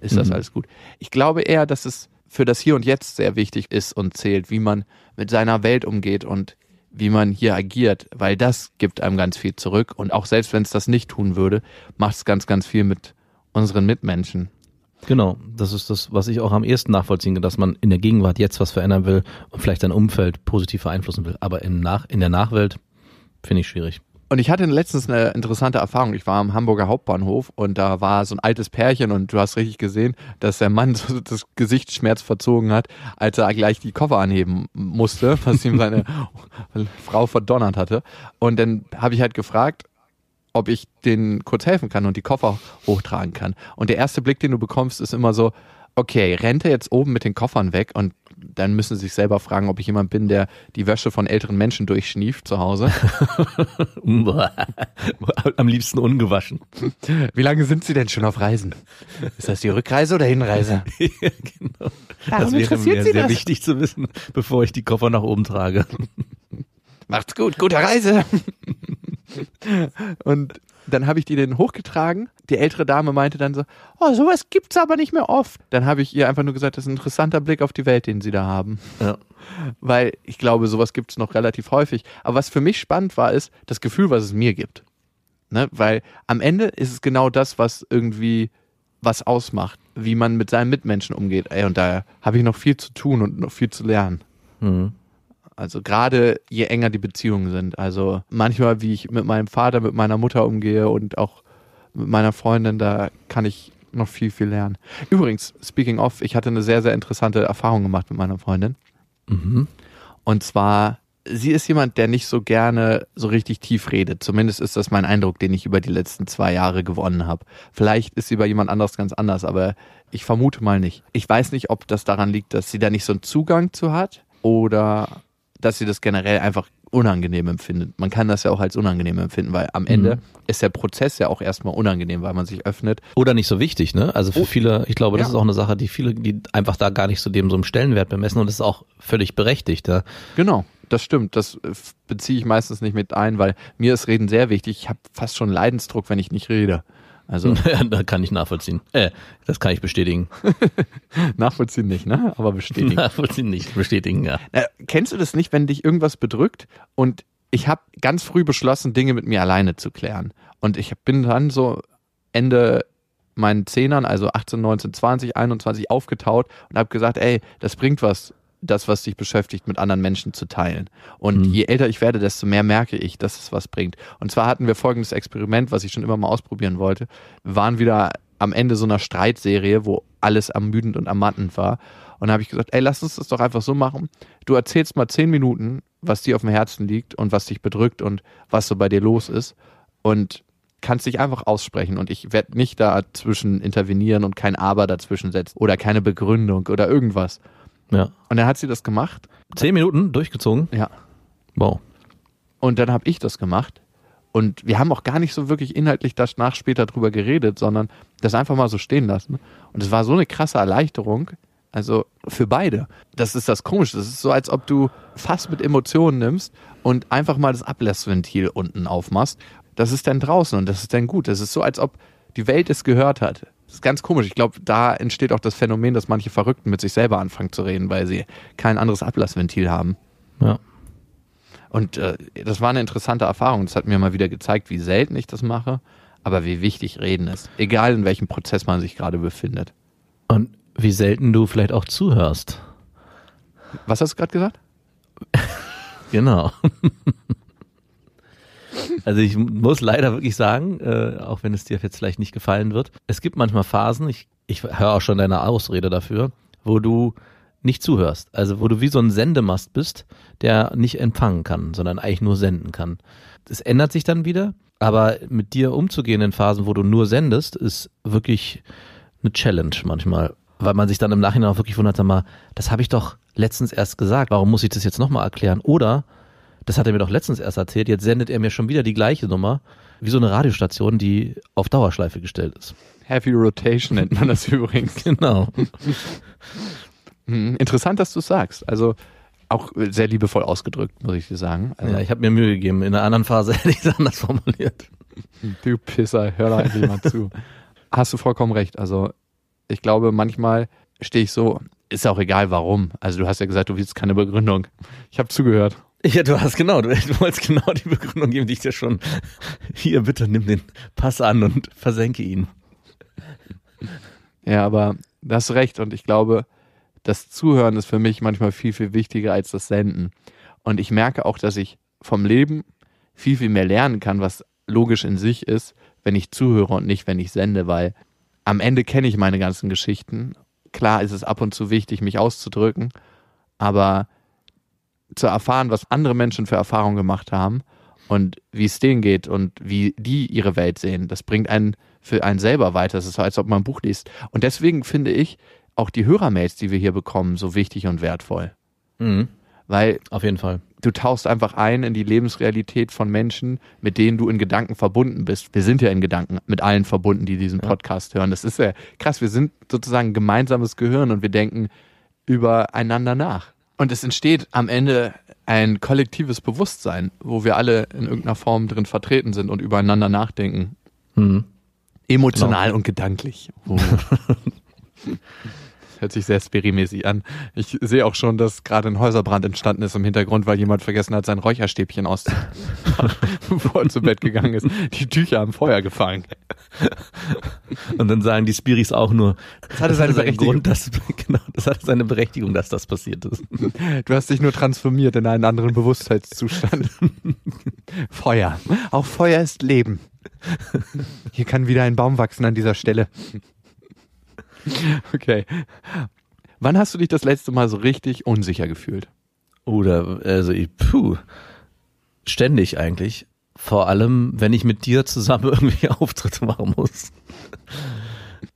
Speaker 3: ist das
Speaker 4: Mhm.
Speaker 3: alles gut. Ich glaube eher, dass es für das Hier und Jetzt sehr wichtig ist und zählt, wie man mit seiner Welt umgeht und wie man hier agiert, weil das gibt einem ganz viel zurück und auch selbst wenn es das nicht tun würde, macht es ganz, ganz viel mit unseren Mitmenschen.
Speaker 4: Genau, das ist das, was ich auch am ehesten nachvollziehen kann, dass man in der Gegenwart jetzt was verändern will und vielleicht sein Umfeld positiv beeinflussen will. Aber im Nach in der Nachwelt finde ich schwierig.
Speaker 3: Und ich hatte letztens eine interessante Erfahrung. Ich war am Hamburger Hauptbahnhof und da war so ein altes Pärchen und du hast richtig gesehen, dass der Mann so das Gesicht schmerzverzogen hat, als er gleich die Koffer anheben musste, was ihm seine Frau verdonnert hatte. Und dann habe ich halt gefragt, ob ich denen kurz helfen kann und die Koffer hochtragen kann. Und der erste Blick, den du bekommst, ist immer so, okay, rennt er jetzt oben mit den Koffern weg und dann müssen sie sich selber fragen, ob ich jemand bin, der die Wäsche von älteren Menschen durchschnieft zu Hause.
Speaker 4: Am liebsten ungewaschen.
Speaker 3: Wie lange sind Sie denn schon auf Reisen? Ist das die Rückreise oder Hinreise?
Speaker 4: ja, genau.
Speaker 3: Warum
Speaker 4: das wäre
Speaker 3: interessiert
Speaker 4: mir
Speaker 3: Sie
Speaker 4: sehr
Speaker 3: das?
Speaker 4: wichtig zu wissen, bevor ich die Koffer nach oben trage.
Speaker 3: Macht's gut, gute Reise. Und dann habe ich die dann hochgetragen. Die ältere Dame meinte dann so, oh, sowas gibt's aber nicht mehr oft. Dann habe ich ihr einfach nur gesagt, das ist ein interessanter Blick auf die Welt, den Sie da haben.
Speaker 4: Ja.
Speaker 3: Weil ich glaube, sowas gibt's noch relativ häufig. Aber was für mich spannend war, ist das Gefühl, was es mir gibt. Ne? Weil am Ende ist es genau das, was irgendwie was ausmacht, wie man mit seinen Mitmenschen umgeht. Ey, und da habe ich noch viel zu tun und noch viel zu lernen.
Speaker 4: Mhm.
Speaker 3: Also gerade je enger die Beziehungen sind. Also manchmal, wie ich mit meinem Vater, mit meiner Mutter umgehe und auch mit meiner Freundin, da kann ich noch viel, viel lernen. Übrigens, speaking of, ich hatte eine sehr, sehr interessante Erfahrung gemacht mit meiner Freundin.
Speaker 4: Mhm.
Speaker 3: Und zwar, sie ist jemand, der nicht so gerne so richtig tief redet. Zumindest ist das mein Eindruck, den ich über die letzten zwei Jahre gewonnen habe. Vielleicht ist sie bei jemand anderes ganz anders, aber ich vermute mal nicht. Ich weiß nicht, ob das daran liegt, dass sie da nicht so einen Zugang zu hat oder dass sie das generell einfach unangenehm empfindet. Man kann das ja auch als unangenehm empfinden, weil am Ende
Speaker 4: Mhm.
Speaker 3: ist der Prozess ja auch erstmal unangenehm, weil man sich öffnet.
Speaker 4: Oder nicht so wichtig, ne? Also für
Speaker 3: Oh.
Speaker 4: viele, ich glaube, das
Speaker 3: Ja.
Speaker 4: ist auch eine Sache, die viele, die einfach da gar nicht so dem so einem Stellenwert bemessen und das ist auch völlig berechtigt. Ja?
Speaker 3: Genau, das stimmt. Das beziehe ich meistens nicht mit ein, weil mir ist Reden sehr wichtig. Ich habe fast schon Leidensdruck, wenn ich nicht rede. Also
Speaker 4: Ja, da kann ich nachvollziehen. Äh, das kann ich bestätigen.
Speaker 3: nachvollziehen nicht, ne? Aber bestätigen.
Speaker 4: Nachvollziehen nicht, bestätigen, ja.
Speaker 3: äh, kennst du das nicht, wenn dich irgendwas bedrückt und ich habe ganz früh beschlossen, Dinge mit mir alleine zu klären. Und ich bin dann so Ende meinen Zehnern, also 18, 19, 20, 21 aufgetaut und habe gesagt, ey, das bringt was, das, was dich beschäftigt, mit anderen Menschen zu teilen. Und
Speaker 4: Mhm.
Speaker 3: je älter ich werde, desto mehr merke ich, dass es was bringt. Und zwar hatten wir folgendes Experiment, was ich schon immer mal ausprobieren wollte. Wir waren wieder am Ende so einer Streitserie, wo alles ermüdend und ermattend war. Und da habe ich gesagt, ey, lass uns das doch einfach so machen. Du erzählst mal zehn Minuten, was dir auf dem Herzen liegt und was dich bedrückt und was so bei dir los ist. Und kannst dich einfach aussprechen und ich werde nicht dazwischen intervenieren und kein Aber dazwischen setzen oder keine Begründung oder irgendwas.
Speaker 4: Ja.
Speaker 3: Und dann hat sie das gemacht.
Speaker 4: Zehn Minuten durchgezogen?
Speaker 3: Ja.
Speaker 4: Wow.
Speaker 3: Und dann habe ich das gemacht. Und wir haben auch gar nicht so wirklich inhaltlich danach später drüber geredet, sondern das einfach mal so stehen lassen. Und es war so eine krasse Erleichterung. Also für beide. Das ist das Komische. Das ist so, als ob du fast mit Emotionen nimmst und einfach mal das Ablassventil unten aufmachst. das ist dann draußen und das ist dann gut. Das ist so, als ob die Welt es gehört hat. Das ist ganz komisch. Ich glaube, da entsteht auch das Phänomen, dass manche Verrückten mit sich selber anfangen zu reden, weil sie kein anderes Ablassventil haben.
Speaker 4: Ja.
Speaker 3: Und äh, das war eine interessante Erfahrung. Das hat mir mal wieder gezeigt, wie selten ich das mache, aber wie wichtig Reden ist. Egal in welchem Prozess man sich gerade befindet.
Speaker 4: Und wie selten du vielleicht auch zuhörst.
Speaker 3: Was hast du gerade gesagt?
Speaker 4: Genau. Also ich muss leider wirklich sagen, äh, auch wenn es dir jetzt vielleicht nicht gefallen wird, es gibt manchmal Phasen, ich, ich höre auch schon deine Ausrede dafür, wo du nicht zuhörst. Also wo du wie so ein Sendemast bist, der nicht empfangen kann, sondern eigentlich nur senden kann. Das ändert sich dann wieder, aber mit dir umzugehen in Phasen, wo du nur sendest, ist wirklich eine Challenge manchmal. Weil man sich dann im Nachhinein auch wirklich wundert, sag mal, das habe ich doch letztens erst gesagt, warum muss ich das jetzt nochmal erklären? Oder, das hat er mir doch letztens erst erzählt, jetzt sendet er mir schon wieder die gleiche Nummer, wie so eine Radiostation, die auf Dauerschleife gestellt ist.
Speaker 3: Heavy Rotation nennt man das übrigens.
Speaker 4: Genau.
Speaker 3: Hm, Interessant, dass du es sagst. Also auch sehr liebevoll ausgedrückt, muss ich dir sagen. Also,
Speaker 4: Ja, ich habe mir Mühe gegeben. In einer anderen Phase hätte ich es anders formuliert.
Speaker 3: Du Pisser, hör da endlich mal zu. Hast du vollkommen recht. Also ich glaube, manchmal stehe ich so, ist auch egal warum. Also du hast ja gesagt, du willst keine Begründung. Ich habe zugehört.
Speaker 4: Ja, du hast genau, du, du wolltest genau die Begründung geben, die ich dir schon. Hier, bitte nimm den Pass an und versenke ihn.
Speaker 3: Ja, aber du hast recht und ich glaube, das Zuhören ist für mich manchmal viel, viel wichtiger als das Senden. Und ich merke auch, dass ich vom Leben viel, viel mehr lernen kann, was logisch in sich ist, wenn ich zuhöre und nicht, wenn ich sende, weil am Ende kenne ich meine ganzen Geschichten. Klar ist es ab und zu wichtig, mich auszudrücken, aber zu erfahren, was andere Menschen für Erfahrungen gemacht haben und wie es denen geht und wie die ihre Welt sehen, das bringt einen für einen selber weiter. Es ist so, als ob man ein Buch liest. Und deswegen finde ich auch die Hörermails, die wir hier bekommen, so wichtig und wertvoll.
Speaker 4: Mhm.
Speaker 3: Weil
Speaker 4: Auf jeden Fall.
Speaker 3: du tauchst einfach ein in die Lebensrealität von Menschen, mit denen du in Gedanken verbunden bist. Wir sind ja in Gedanken mit allen verbunden, die diesen Podcast hören. Das ist ja krass. Wir sind sozusagen ein gemeinsames Gehirn und wir denken übereinander nach. Und es entsteht am Ende ein kollektives Bewusstsein, wo wir alle in irgendeiner Form drin vertreten sind und übereinander nachdenken.
Speaker 4: Mhm.
Speaker 3: Emotional und gedanklich. Oh. Das hört sich sehr spirimäßig an. Ich sehe auch schon, dass gerade ein Häuserbrand entstanden ist im Hintergrund, weil jemand vergessen hat, sein Räucherstäbchen auszumachen, bevor er zu Bett gegangen ist. Die Tücher haben Feuer gefangen.
Speaker 4: Und dann sagen die Spiris auch nur,
Speaker 3: Das hatte seine
Speaker 4: seinen
Speaker 3: Berechtigung.
Speaker 4: Grund, dass, genau, das hatte seine Berechtigung, dass das passiert ist.
Speaker 3: Du hast dich nur transformiert in einen anderen Bewusstheitszustand. Feuer. Auch Feuer ist Leben. Hier kann wieder ein Baum wachsen an dieser Stelle. Okay. Wann hast du dich das letzte Mal so richtig unsicher gefühlt?
Speaker 4: Oder, also, ich- puh, ständig eigentlich. Vor allem, wenn ich mit dir zusammen irgendwie Auftritte machen muss.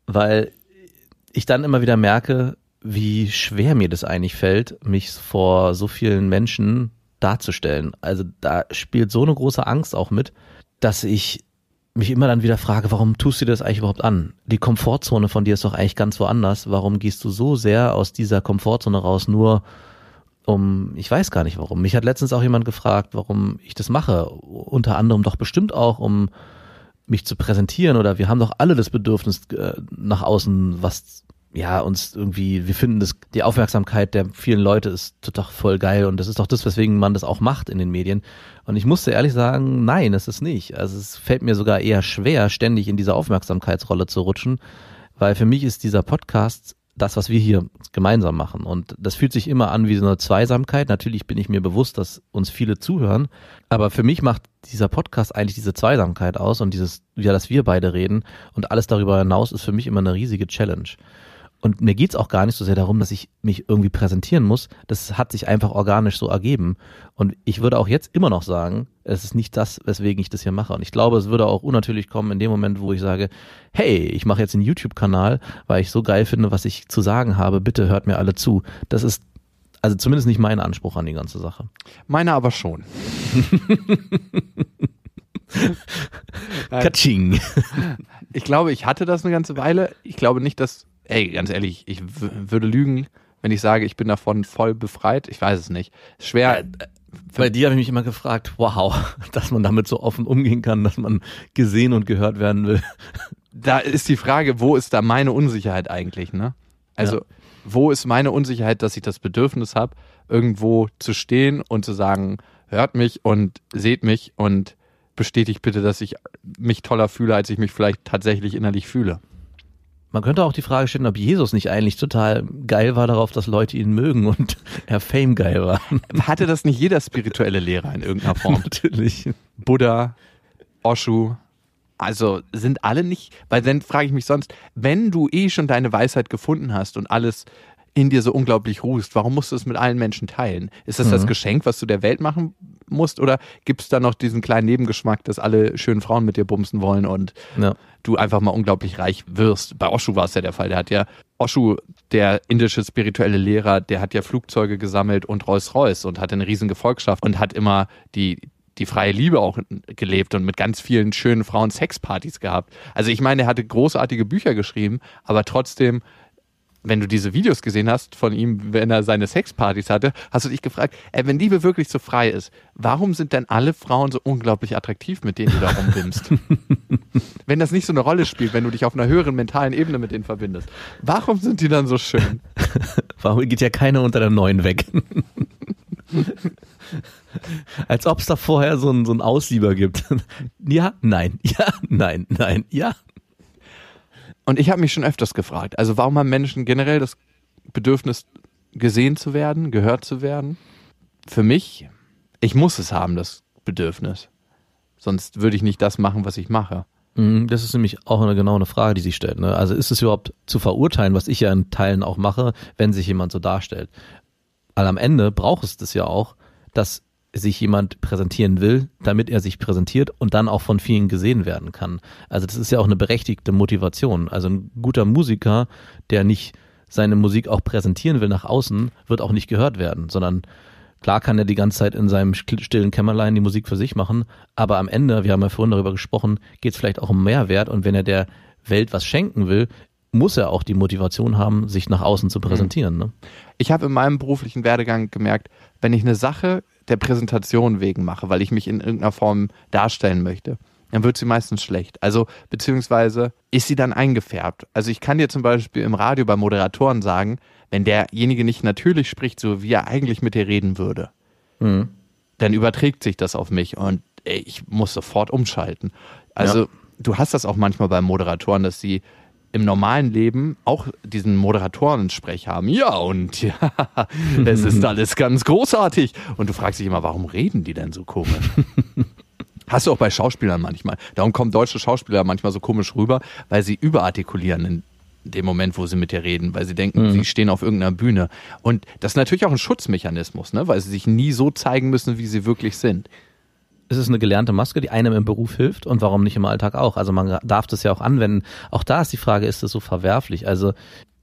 Speaker 4: Weil ich dann immer wieder merke, wie schwer mir das eigentlich fällt, mich vor so vielen Menschen darzustellen. Also da spielt so eine große Angst auch mit, dass ich mich immer dann wieder frage, warum tust du dir das eigentlich überhaupt an? Die Komfortzone von dir ist doch eigentlich ganz woanders. Warum gehst du so sehr aus dieser Komfortzone raus, nur um, ich weiß gar nicht warum. Mich hat letztens auch jemand gefragt, warum ich das mache. Unter anderem doch bestimmt auch, um mich zu präsentieren oder wir haben doch alle das Bedürfnis äh, nach außen, was ja uns irgendwie, wir finden das, die Aufmerksamkeit der vielen Leute ist total voll geil und das ist doch das, weswegen man das auch macht in den Medien. Und ich musste ehrlich sagen, nein, es ist nicht. Also es fällt mir sogar eher schwer, ständig in diese Aufmerksamkeitsrolle zu rutschen, weil für mich ist dieser Podcast das, was wir hier gemeinsam machen. Und das fühlt sich immer an wie so eine Zweisamkeit. Natürlich bin ich mir bewusst, dass uns viele zuhören. Aber für mich macht dieser Podcast eigentlich diese Zweisamkeit aus und dieses, ja, dass wir beide reden. Und alles darüber hinaus ist für mich immer eine riesige Challenge. Und mir geht's auch gar nicht so sehr darum, dass ich mich irgendwie präsentieren muss. Das hat sich einfach organisch so ergeben. Und ich würde auch jetzt immer noch sagen, es ist nicht das, weswegen ich das hier mache. Und ich glaube, es würde auch unnatürlich kommen in dem Moment, wo ich sage, hey, ich mache jetzt einen YouTube-Kanal, weil ich so geil finde, was ich zu sagen habe. Bitte hört mir alle zu. Das ist also zumindest nicht mein Anspruch an die ganze Sache.
Speaker 3: Meiner aber schon.
Speaker 4: Katsching.
Speaker 3: Ich glaube, ich hatte das eine ganze Weile. Ich glaube nicht, dass, ey, ganz ehrlich, ich würde lügen, wenn ich sage, ich bin davon voll befreit. Ich weiß es nicht. Schwer.
Speaker 4: Bei dir habe ich mich immer gefragt, wow, dass man damit so offen umgehen kann, dass man gesehen und gehört werden will.
Speaker 3: Da ist die Frage, wo ist da meine Unsicherheit eigentlich, ne? Also,
Speaker 4: Ja.
Speaker 3: wo ist meine Unsicherheit, dass ich das Bedürfnis habe, irgendwo zu stehen und zu sagen, hört mich und seht mich und bestätigt bitte, dass ich mich toller fühle, als ich mich vielleicht tatsächlich innerlich fühle.
Speaker 4: Man könnte auch die Frage stellen, ob Jesus nicht eigentlich total geil war darauf, dass Leute ihn mögen und er Fame geil war.
Speaker 3: Hatte das nicht jeder spirituelle Lehrer in irgendeiner Form?
Speaker 4: Natürlich.
Speaker 3: Buddha, Oshu, also sind alle nicht, weil dann frage ich mich sonst, wenn du eh schon deine Weisheit gefunden hast und alles in dir so unglaublich ruhst, warum musst du es mit allen Menschen teilen? Ist das das Geschenk, was du der Welt machen musst oder gibt es da noch diesen kleinen Nebengeschmack, dass alle schönen Frauen mit dir bumsen wollen und
Speaker 4: Ja.
Speaker 3: du einfach mal unglaublich reich wirst? Bei Oshu war es ja der Fall, der hat ja, Oshu, der indische spirituelle Lehrer, der hat ja Flugzeuge gesammelt und Rolls-Royce und hat eine riesen Gefolgschaft und hat immer die die freie Liebe auch gelebt und mit ganz vielen schönen Frauen Sexpartys gehabt. Also ich meine, er hatte großartige Bücher geschrieben, aber trotzdem, wenn du diese Videos gesehen hast von ihm, wenn er seine Sexpartys hatte, hast du dich gefragt, ey, wenn Liebe wirklich so frei ist, warum sind denn alle Frauen so unglaublich attraktiv, mit denen du da rumbimmst? wenn das nicht so eine Rolle spielt, wenn du dich auf einer höheren mentalen Ebene mit denen verbindest, warum sind die dann so schön?
Speaker 4: Warum geht ja keiner unter der neuen weg? Als ob es da vorher so einen so einen Auslieber gibt. Ja, nein, ja, nein, nein, ja.
Speaker 3: Und ich habe mich schon öfters gefragt, also warum haben Menschen generell das Bedürfnis, gesehen zu werden, gehört zu werden? Für mich, ich muss es haben, das Bedürfnis. Sonst würde ich nicht das machen, was ich mache.
Speaker 4: Mhm, Das ist nämlich auch eine genau Frage, die sich stellt. Ne? Also ist es überhaupt zu verurteilen, was ich ja in Teilen auch mache, wenn sich jemand so darstellt? Weil am Ende braucht es das ja auch, dass sich jemand präsentieren will, damit er sich präsentiert und dann auch von vielen gesehen werden kann. Also das ist ja auch eine berechtigte Motivation. Also ein guter Musiker, der nicht seine Musik auch präsentieren will nach außen, wird auch nicht gehört werden, sondern Klar kann er die ganze Zeit in seinem still- stillen Kämmerlein die Musik für sich machen, aber am Ende, wir haben ja vorhin darüber gesprochen, geht es vielleicht auch um Mehrwert und wenn er der Welt was schenken will, muss er auch die Motivation haben, sich nach außen zu präsentieren. Ne?
Speaker 3: Ich habe in meinem beruflichen Werdegang gemerkt, wenn ich eine Sache der Präsentation wegen mache, weil ich mich in irgendeiner Form darstellen möchte, dann wird sie meistens schlecht. Also, beziehungsweise ist sie dann eingefärbt. Also ich kann dir zum Beispiel im Radio bei Moderatoren sagen, wenn derjenige nicht natürlich spricht, so wie er eigentlich mit dir reden würde,
Speaker 4: Mhm.
Speaker 3: dann überträgt sich das auf mich und ich muss sofort umschalten. Also
Speaker 4: Ja.
Speaker 3: du hast das auch manchmal bei Moderatoren, dass sie im normalen Leben auch diesen Moderatoren-Sprech haben. Ja, und ja, es ist alles ganz großartig. Und du fragst dich immer, warum reden die denn so komisch? Hast du auch bei Schauspielern manchmal. Darum kommen deutsche Schauspieler manchmal so komisch rüber, weil sie überartikulieren in dem Moment, wo sie mit dir reden, weil sie denken, sie stehen auf irgendeiner Bühne. Und das ist natürlich auch ein Schutzmechanismus, ne? weil sie sich nie so zeigen müssen, wie sie wirklich sind.
Speaker 4: Es ist eine gelernte Maske, die einem im Beruf hilft und warum nicht im Alltag auch? Also man darf das ja auch anwenden. Auch da ist die Frage, ist das so verwerflich? Also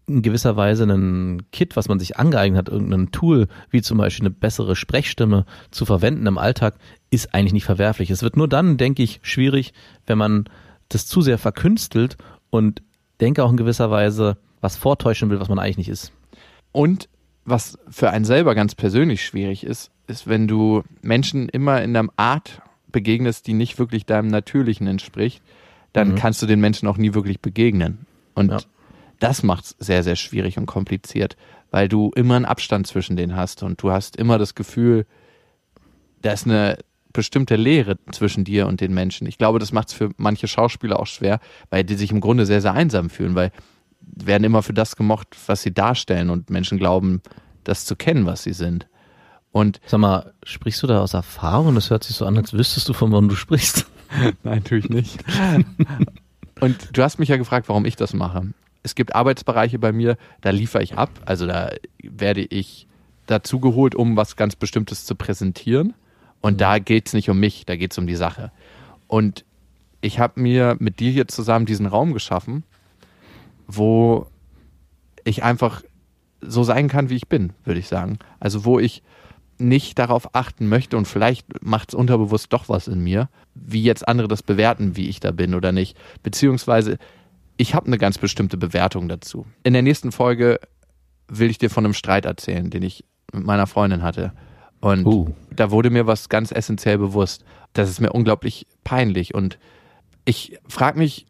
Speaker 4: in gewisser Weise ein Kit, was man sich angeeignet hat, irgendein Tool, wie zum Beispiel eine bessere Sprechstimme zu verwenden im Alltag, ist eigentlich nicht verwerflich. Es wird nur dann, denke ich, schwierig, wenn man das zu sehr verkünstelt und denke auch in gewisser Weise was vortäuschen will, was man eigentlich nicht ist.
Speaker 3: Und was für einen selber ganz persönlich schwierig ist, ist, wenn du Menschen immer in einer Art begegnest, die nicht wirklich deinem Natürlichen entspricht, dann kannst du den Menschen auch nie wirklich begegnen. Und
Speaker 4: Ja.
Speaker 3: das macht es sehr, sehr schwierig und kompliziert, weil du immer einen Abstand zwischen denen hast und du hast immer das Gefühl, da ist eine bestimmte Leere zwischen dir und den Menschen. Ich glaube, das macht es für manche Schauspieler auch schwer, weil die sich im Grunde sehr, sehr einsam fühlen, weil werden immer für das gemocht, was sie darstellen und Menschen glauben, das zu kennen, was sie sind. Und
Speaker 4: Sag mal, sprichst du da aus Erfahrung? Das hört sich so an, als wüsstest du, von wann du sprichst.
Speaker 3: Nein, natürlich nicht. Und du hast mich ja gefragt, warum ich das mache. Es gibt Arbeitsbereiche bei mir, da liefere ich ab. Also da werde ich dazu geholt, um was ganz Bestimmtes zu präsentieren. Und da geht es nicht um mich, da geht es um die Sache. Und ich habe mir mit dir hier zusammen diesen Raum geschaffen, wo ich einfach so sein kann, wie ich bin, würde ich sagen. Also wo ich nicht darauf achten möchte und vielleicht macht es unterbewusst doch was in mir, wie jetzt andere das bewerten, wie ich da bin oder nicht. Beziehungsweise ich habe eine ganz bestimmte Bewertung dazu. In der nächsten Folge will ich dir von einem Streit erzählen, den ich mit meiner Freundin hatte. Und
Speaker 4: Uh.
Speaker 3: da wurde mir was ganz essentiell bewusst. Das ist mir unglaublich peinlich. Und ich frage mich,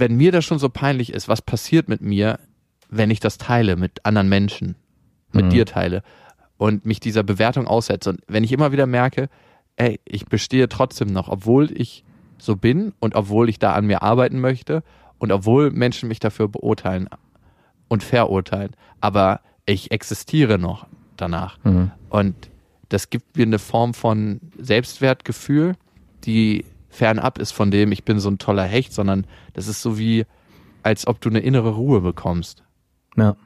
Speaker 3: wenn mir das schon so peinlich ist, was passiert mit mir, wenn ich das teile mit anderen Menschen, mit
Speaker 4: Mhm.
Speaker 3: dir teile und mich dieser Bewertung aussetze. Und wenn ich immer wieder merke, ey, ich bestehe trotzdem noch, obwohl ich so bin und obwohl ich da an mir arbeiten möchte und obwohl Menschen mich dafür beurteilen und verurteilen, aber ich existiere noch danach.
Speaker 4: Mhm.
Speaker 3: Und das gibt mir eine Form von Selbstwertgefühl, die fernab ist von dem, ich bin so ein toller Hecht, sondern das ist so wie, als ob du eine innere Ruhe bekommst.
Speaker 4: Ja.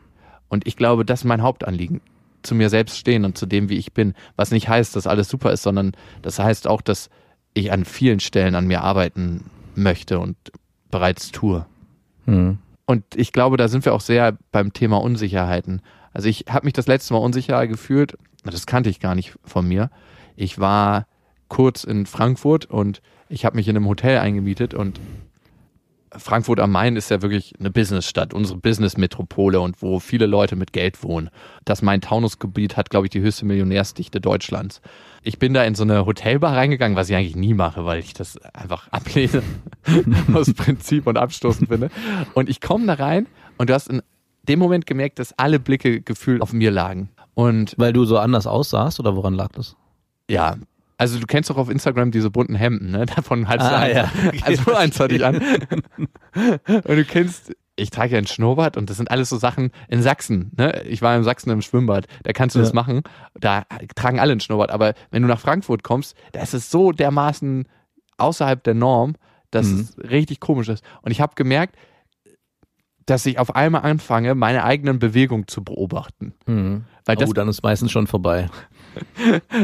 Speaker 3: Und ich glaube, das ist mein Hauptanliegen. Zu mir selbst stehen und zu dem, wie ich bin. Was nicht heißt, dass alles super ist, sondern das heißt auch, dass ich an vielen Stellen an mir arbeiten möchte und bereits tue.
Speaker 4: Mhm.
Speaker 3: Und ich glaube, da sind wir auch sehr beim Thema Unsicherheiten. Also ich habe mich das letzte Mal unsicher gefühlt, das kannte ich gar nicht von mir. Ich war kurz in Frankfurt und ich habe mich in einem Hotel eingemietet und Frankfurt am Main ist ja wirklich eine Businessstadt, unsere Businessmetropole und wo viele Leute mit Geld wohnen. Das Main-Taunus-Gebiet hat, glaube ich, die höchste Millionärsdichte Deutschlands. Ich bin da in so eine Hotelbar reingegangen, was ich eigentlich nie mache, weil ich das einfach ablehne aus Prinzip und abstoßend finde. Und ich komme da rein und du hast in dem Moment gemerkt, dass alle Blicke gefühlt auf mir lagen. Und
Speaker 4: Weil du so anders aussahst oder woran lag das?
Speaker 3: ja, also du kennst doch auf Instagram diese bunten Hemden, ne? Davon du
Speaker 4: Ah, ja.
Speaker 3: Also eins hatte ich an. Und du kennst, ich trage ja ein Schnurrbart und das sind alles so Sachen in Sachsen, ne? Ich war in Sachsen im Schwimmbad, da kannst du
Speaker 4: Ja.
Speaker 3: das machen. Da tragen alle ein Schnurrbart, aber wenn du nach Frankfurt kommst, da ist es so dermaßen außerhalb der Norm, dass
Speaker 4: Mhm.
Speaker 3: es richtig komisch ist. Und ich habe gemerkt, dass ich auf einmal anfange, meine eigenen Bewegungen zu beobachten.
Speaker 4: Mhm.
Speaker 3: Weil das
Speaker 4: oh, dann ist meistens schon vorbei.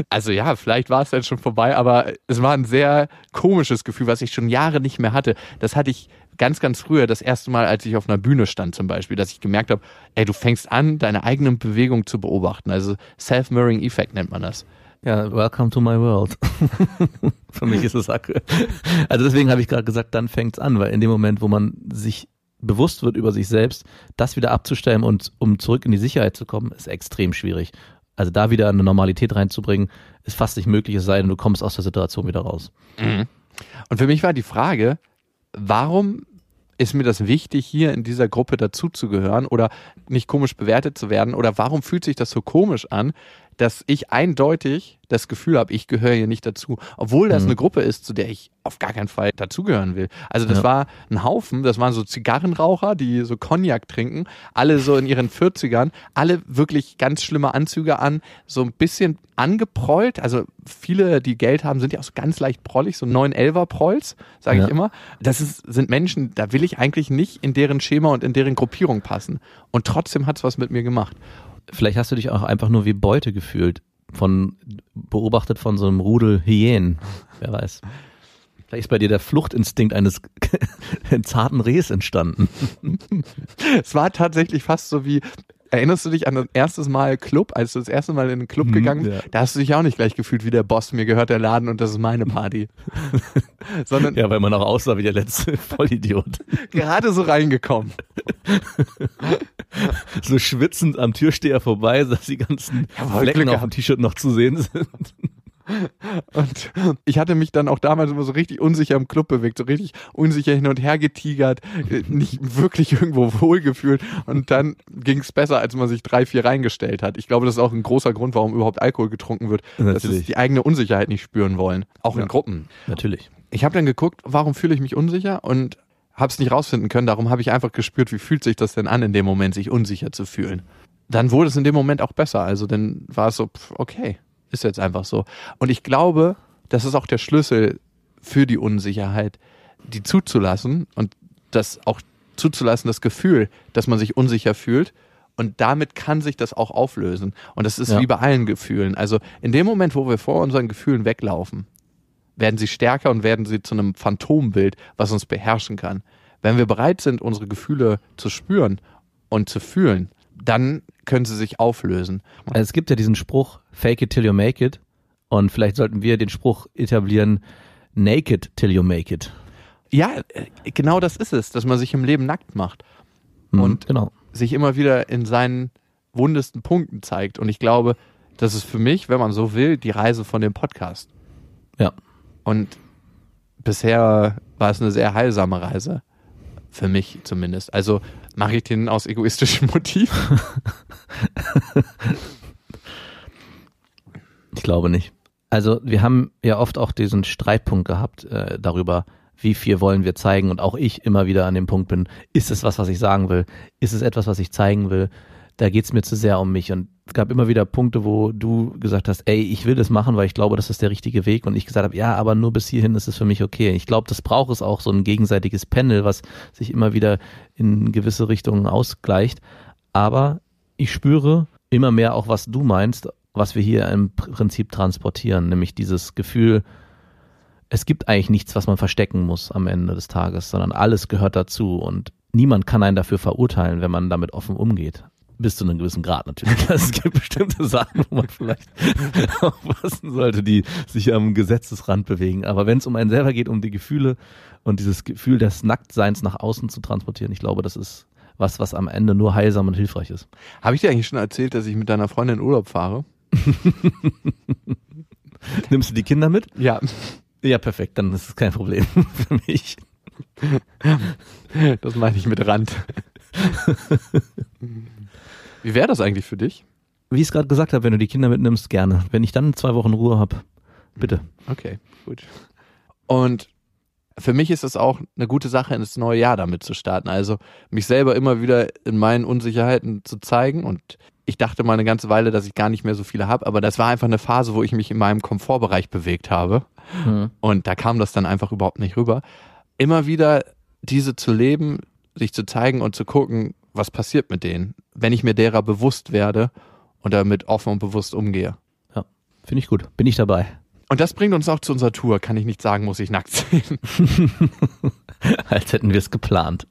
Speaker 3: Also ja, vielleicht war es dann schon vorbei, aber es war ein sehr komisches Gefühl, was ich schon Jahre nicht mehr hatte. Das hatte ich ganz, ganz früher, das erste Mal, als ich auf einer Bühne stand zum Beispiel, dass ich gemerkt habe, ey, du fängst an, deine eigenen Bewegungen zu beobachten. Also Self-Mirroring Effect nennt man das.
Speaker 4: Ja, welcome to my world. Für mich ist es aktuell. Also deswegen habe ich gerade gesagt, dann fängt's an, weil in dem Moment, wo man sich bewusst wird über sich selbst, das wieder abzustellen und um zurück in die Sicherheit zu kommen, ist extrem schwierig. Also da wieder eine Normalität reinzubringen, ist fast nicht möglich, es sei denn, du kommst aus der Situation wieder raus.
Speaker 3: Und für mich war die Frage, warum ist mir das wichtig, hier in dieser Gruppe dazuzugehören oder nicht komisch bewertet zu werden? Oder warum fühlt sich das so komisch an, dass ich eindeutig das Gefühl habe, ich gehöre hier nicht dazu, obwohl das
Speaker 4: Mhm.
Speaker 3: eine Gruppe ist, zu der ich auf gar keinen Fall dazugehören will. Also das
Speaker 4: Ja.
Speaker 3: war ein Haufen, das waren so Zigarrenraucher, die so Cognac trinken, alle so in ihren 40ern, alle wirklich ganz schlimme Anzüge an, so ein bisschen angeprollt, also viele, die Geld haben, sind ja auch so ganz leicht prollig, so 911er Prolls, sage
Speaker 4: Ja.
Speaker 3: ich immer. Das ist, sind Menschen, da will ich eigentlich nicht in deren Schema und in deren Gruppierung passen. Und trotzdem hat's was mit mir gemacht.
Speaker 4: Vielleicht hast du dich auch einfach nur wie Beute gefühlt, von beobachtet von so einem Rudel Hyänen. Wer weiß. Vielleicht ist bei dir der Fluchtinstinkt eines zarten Rehs entstanden.
Speaker 3: Es war tatsächlich fast so wie, erinnerst du dich an das erste Mal Club, als du das erste Mal in den Club
Speaker 4: Mhm,
Speaker 3: gegangen bist?
Speaker 4: ja.
Speaker 3: Da hast du dich auch nicht gleich gefühlt wie der Boss, mir gehört der Laden und das ist meine Party. Sondern
Speaker 4: Ja, weil man auch aussah wie der letzte Vollidiot.
Speaker 3: gerade so reingekommen.
Speaker 4: So schwitzend am Türsteher vorbei, dass die ganzen
Speaker 3: Jawohl,
Speaker 4: Flecken
Speaker 3: Glück
Speaker 4: auf dem T-Shirt noch zu sehen sind.
Speaker 3: Und ich hatte mich dann auch damals immer so richtig unsicher im Club bewegt, so richtig unsicher hin und her getigert, äh, nicht wirklich irgendwo wohlgefühlt. Und dann ging es besser, als man sich drei, vier reingestellt hat. Ich glaube, das ist auch ein großer Grund, warum überhaupt Alkohol getrunken wird. Dass
Speaker 4: Natürlich.
Speaker 3: es die eigene Unsicherheit nicht spüren wollen. Auch
Speaker 4: Ja.
Speaker 3: in Gruppen.
Speaker 4: Natürlich.
Speaker 3: Ich habe dann geguckt, warum fühle ich mich unsicher und habe es nicht rausfinden können. Darum habe ich einfach gespürt, wie fühlt sich das denn an, in dem Moment sich unsicher zu fühlen. Dann wurde es in dem Moment auch besser. Also dann war es so, pff, okay, ist jetzt einfach so. Und ich glaube, das ist auch der Schlüssel für die Unsicherheit, die zuzulassen und das auch zuzulassen, das Gefühl, dass man sich unsicher fühlt. Und damit kann sich das auch auflösen. Und das ist
Speaker 4: Ja.
Speaker 3: wie bei allen Gefühlen. Also in dem Moment, wo wir vor unseren Gefühlen weglaufen, werden sie stärker und werden sie zu einem Phantombild, was uns beherrschen kann. Wenn wir bereit sind, unsere Gefühle zu spüren und zu fühlen, dann können sie sich auflösen.
Speaker 4: Also es gibt ja diesen Spruch, fake it till you make it. Und vielleicht sollten wir den Spruch etablieren, naked till you make it.
Speaker 3: Ja, äh, genau das ist es, dass man sich im Leben nackt macht
Speaker 4: Mhm,
Speaker 3: Und-
Speaker 4: genau.
Speaker 3: sich immer wieder in seinen wundesten Punkten zeigt. Und ich glaube, Das ist für mich, wenn man so will, die Reise von dem Podcast.
Speaker 4: Ja.
Speaker 3: Und bisher war es eine sehr heilsame Reise. Für mich zumindest. Also mache ich den aus egoistischem Motiv.
Speaker 4: Ich glaube nicht. Also wir haben ja oft auch diesen Streitpunkt gehabt äh, darüber, wie viel wollen wir zeigen und auch ich immer wieder an dem Punkt bin, ist es was, was ich sagen will? Ist es etwas, was ich zeigen will? Da geht's mir zu sehr um mich und es gab immer wieder Punkte, wo du gesagt hast, ey, ich will das machen, weil ich glaube, das ist der richtige Weg und ich gesagt habe, ja, aber nur bis hierhin ist es für mich okay. Ich glaube, das braucht es auch so ein gegenseitiges Panel, was sich immer wieder in gewisse Richtungen ausgleicht. Aber ich spüre immer mehr auch, was du meinst, was wir hier im Prinzip transportieren, nämlich dieses Gefühl, es gibt eigentlich nichts, was man verstecken muss am Ende des Tages, sondern alles gehört dazu und niemand kann einen dafür verurteilen, wenn man damit offen umgeht. Bis zu einem gewissen Grad natürlich. Es gibt bestimmte Sachen, wo man vielleicht aufpassen sollte, die sich am Gesetzesrand bewegen. Aber wenn es um einen selber geht, um die Gefühle und dieses Gefühl des Nacktseins nach außen zu transportieren, ich glaube, das ist was, was am Ende nur heilsam und hilfreich ist.
Speaker 3: Habe ich dir eigentlich schon erzählt, dass ich mit deiner Freundin in Urlaub fahre?
Speaker 4: Nimmst du die Kinder mit?
Speaker 3: Ja.
Speaker 4: Ja, perfekt, dann ist es kein Problem für mich.
Speaker 3: Das meine ich mit Rand. Wie wäre das eigentlich für dich?
Speaker 4: Wie ich es gerade gesagt habe, wenn du die Kinder mitnimmst, gerne. Wenn ich dann zwei Wochen Ruhe habe, bitte.
Speaker 3: Okay, gut. Und für mich ist es auch eine gute Sache, ins neue Jahr damit zu starten. Also mich selber immer wieder in meinen Unsicherheiten zu zeigen. Und ich dachte mal eine ganze Weile, dass ich gar nicht mehr so viele habe, aber das war einfach eine Phase, wo ich mich in meinem Komfortbereich bewegt habe.
Speaker 4: Hm.
Speaker 3: Und da kam das dann einfach überhaupt nicht rüber. Immer wieder diese zu leben, sich zu zeigen und zu gucken, was passiert mit denen, wenn ich mir derer bewusst werde und damit offen und bewusst umgehe.
Speaker 4: Ja, finde ich gut. Bin ich dabei.
Speaker 3: Und das bringt uns auch zu unserer Tour. Kann ich nicht sagen, muss ich nackt sehen.
Speaker 4: Als hätten wir es geplant.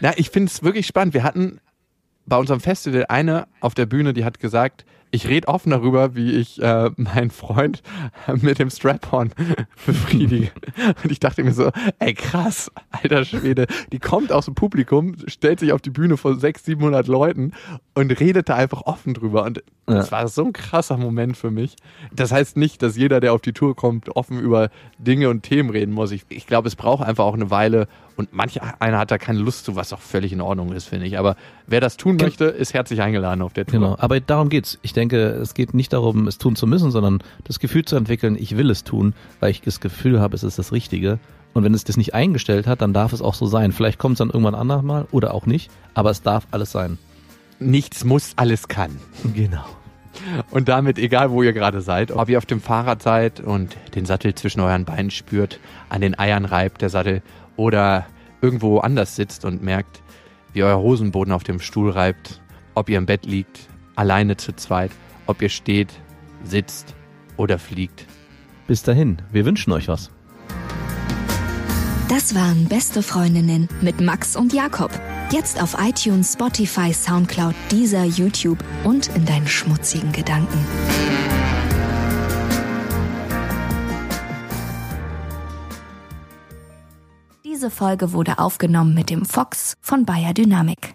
Speaker 3: Na, ich finde es wirklich spannend. Wir hatten bei unserem Festival eine auf der Bühne, die hat gesagt, ich rede offen darüber, wie ich äh, meinen Freund mit dem Strap-on befriedige. Und ich dachte mir so, ey krass, alter Schwede, die kommt aus dem Publikum, stellt sich auf die Bühne vor 600, 700 Leuten und redet da einfach offen drüber. Und das war so ein krasser Moment für mich. Das heißt nicht, dass jeder, der auf die Tour kommt, offen über Dinge und Themen reden muss. Ich, ich glaube, es braucht einfach auch eine Weile und manch einer hat da keine Lust zu, was auch völlig in Ordnung ist, finde ich. Aber wer das tun möchte, ist herzlich eingeladen auf der Tour.
Speaker 4: Genau. Aber darum geht's. Ich denke, es geht nicht darum, es tun zu müssen, sondern das Gefühl zu entwickeln, ich will es tun, weil ich das Gefühl habe, es ist das Richtige. Und wenn es das nicht eingestellt hat, dann darf es auch so sein. Vielleicht kommt es dann irgendwann anders mal oder auch nicht, aber es darf alles sein.
Speaker 3: Nichts muss, alles kann.
Speaker 4: Genau.
Speaker 3: Und damit, egal wo ihr gerade seid, ob ihr auf dem Fahrrad seid und den Sattel zwischen euren Beinen spürt, an den Eiern reibt der Sattel oder irgendwo anders sitzt und merkt, wie euer Hosenboden auf dem Stuhl reibt, ob ihr im Bett liegt, alleine zu zweit, ob ihr steht, sitzt oder fliegt.
Speaker 4: Bis dahin, wir wünschen euch was.
Speaker 1: Das waren Beste Freundinnen mit Max und Jakob. Jetzt auf iTunes, Spotify, Soundcloud, dieser YouTube und in deinen schmutzigen Gedanken. Diese Folge wurde aufgenommen mit dem Fox von Bayer Dynamic.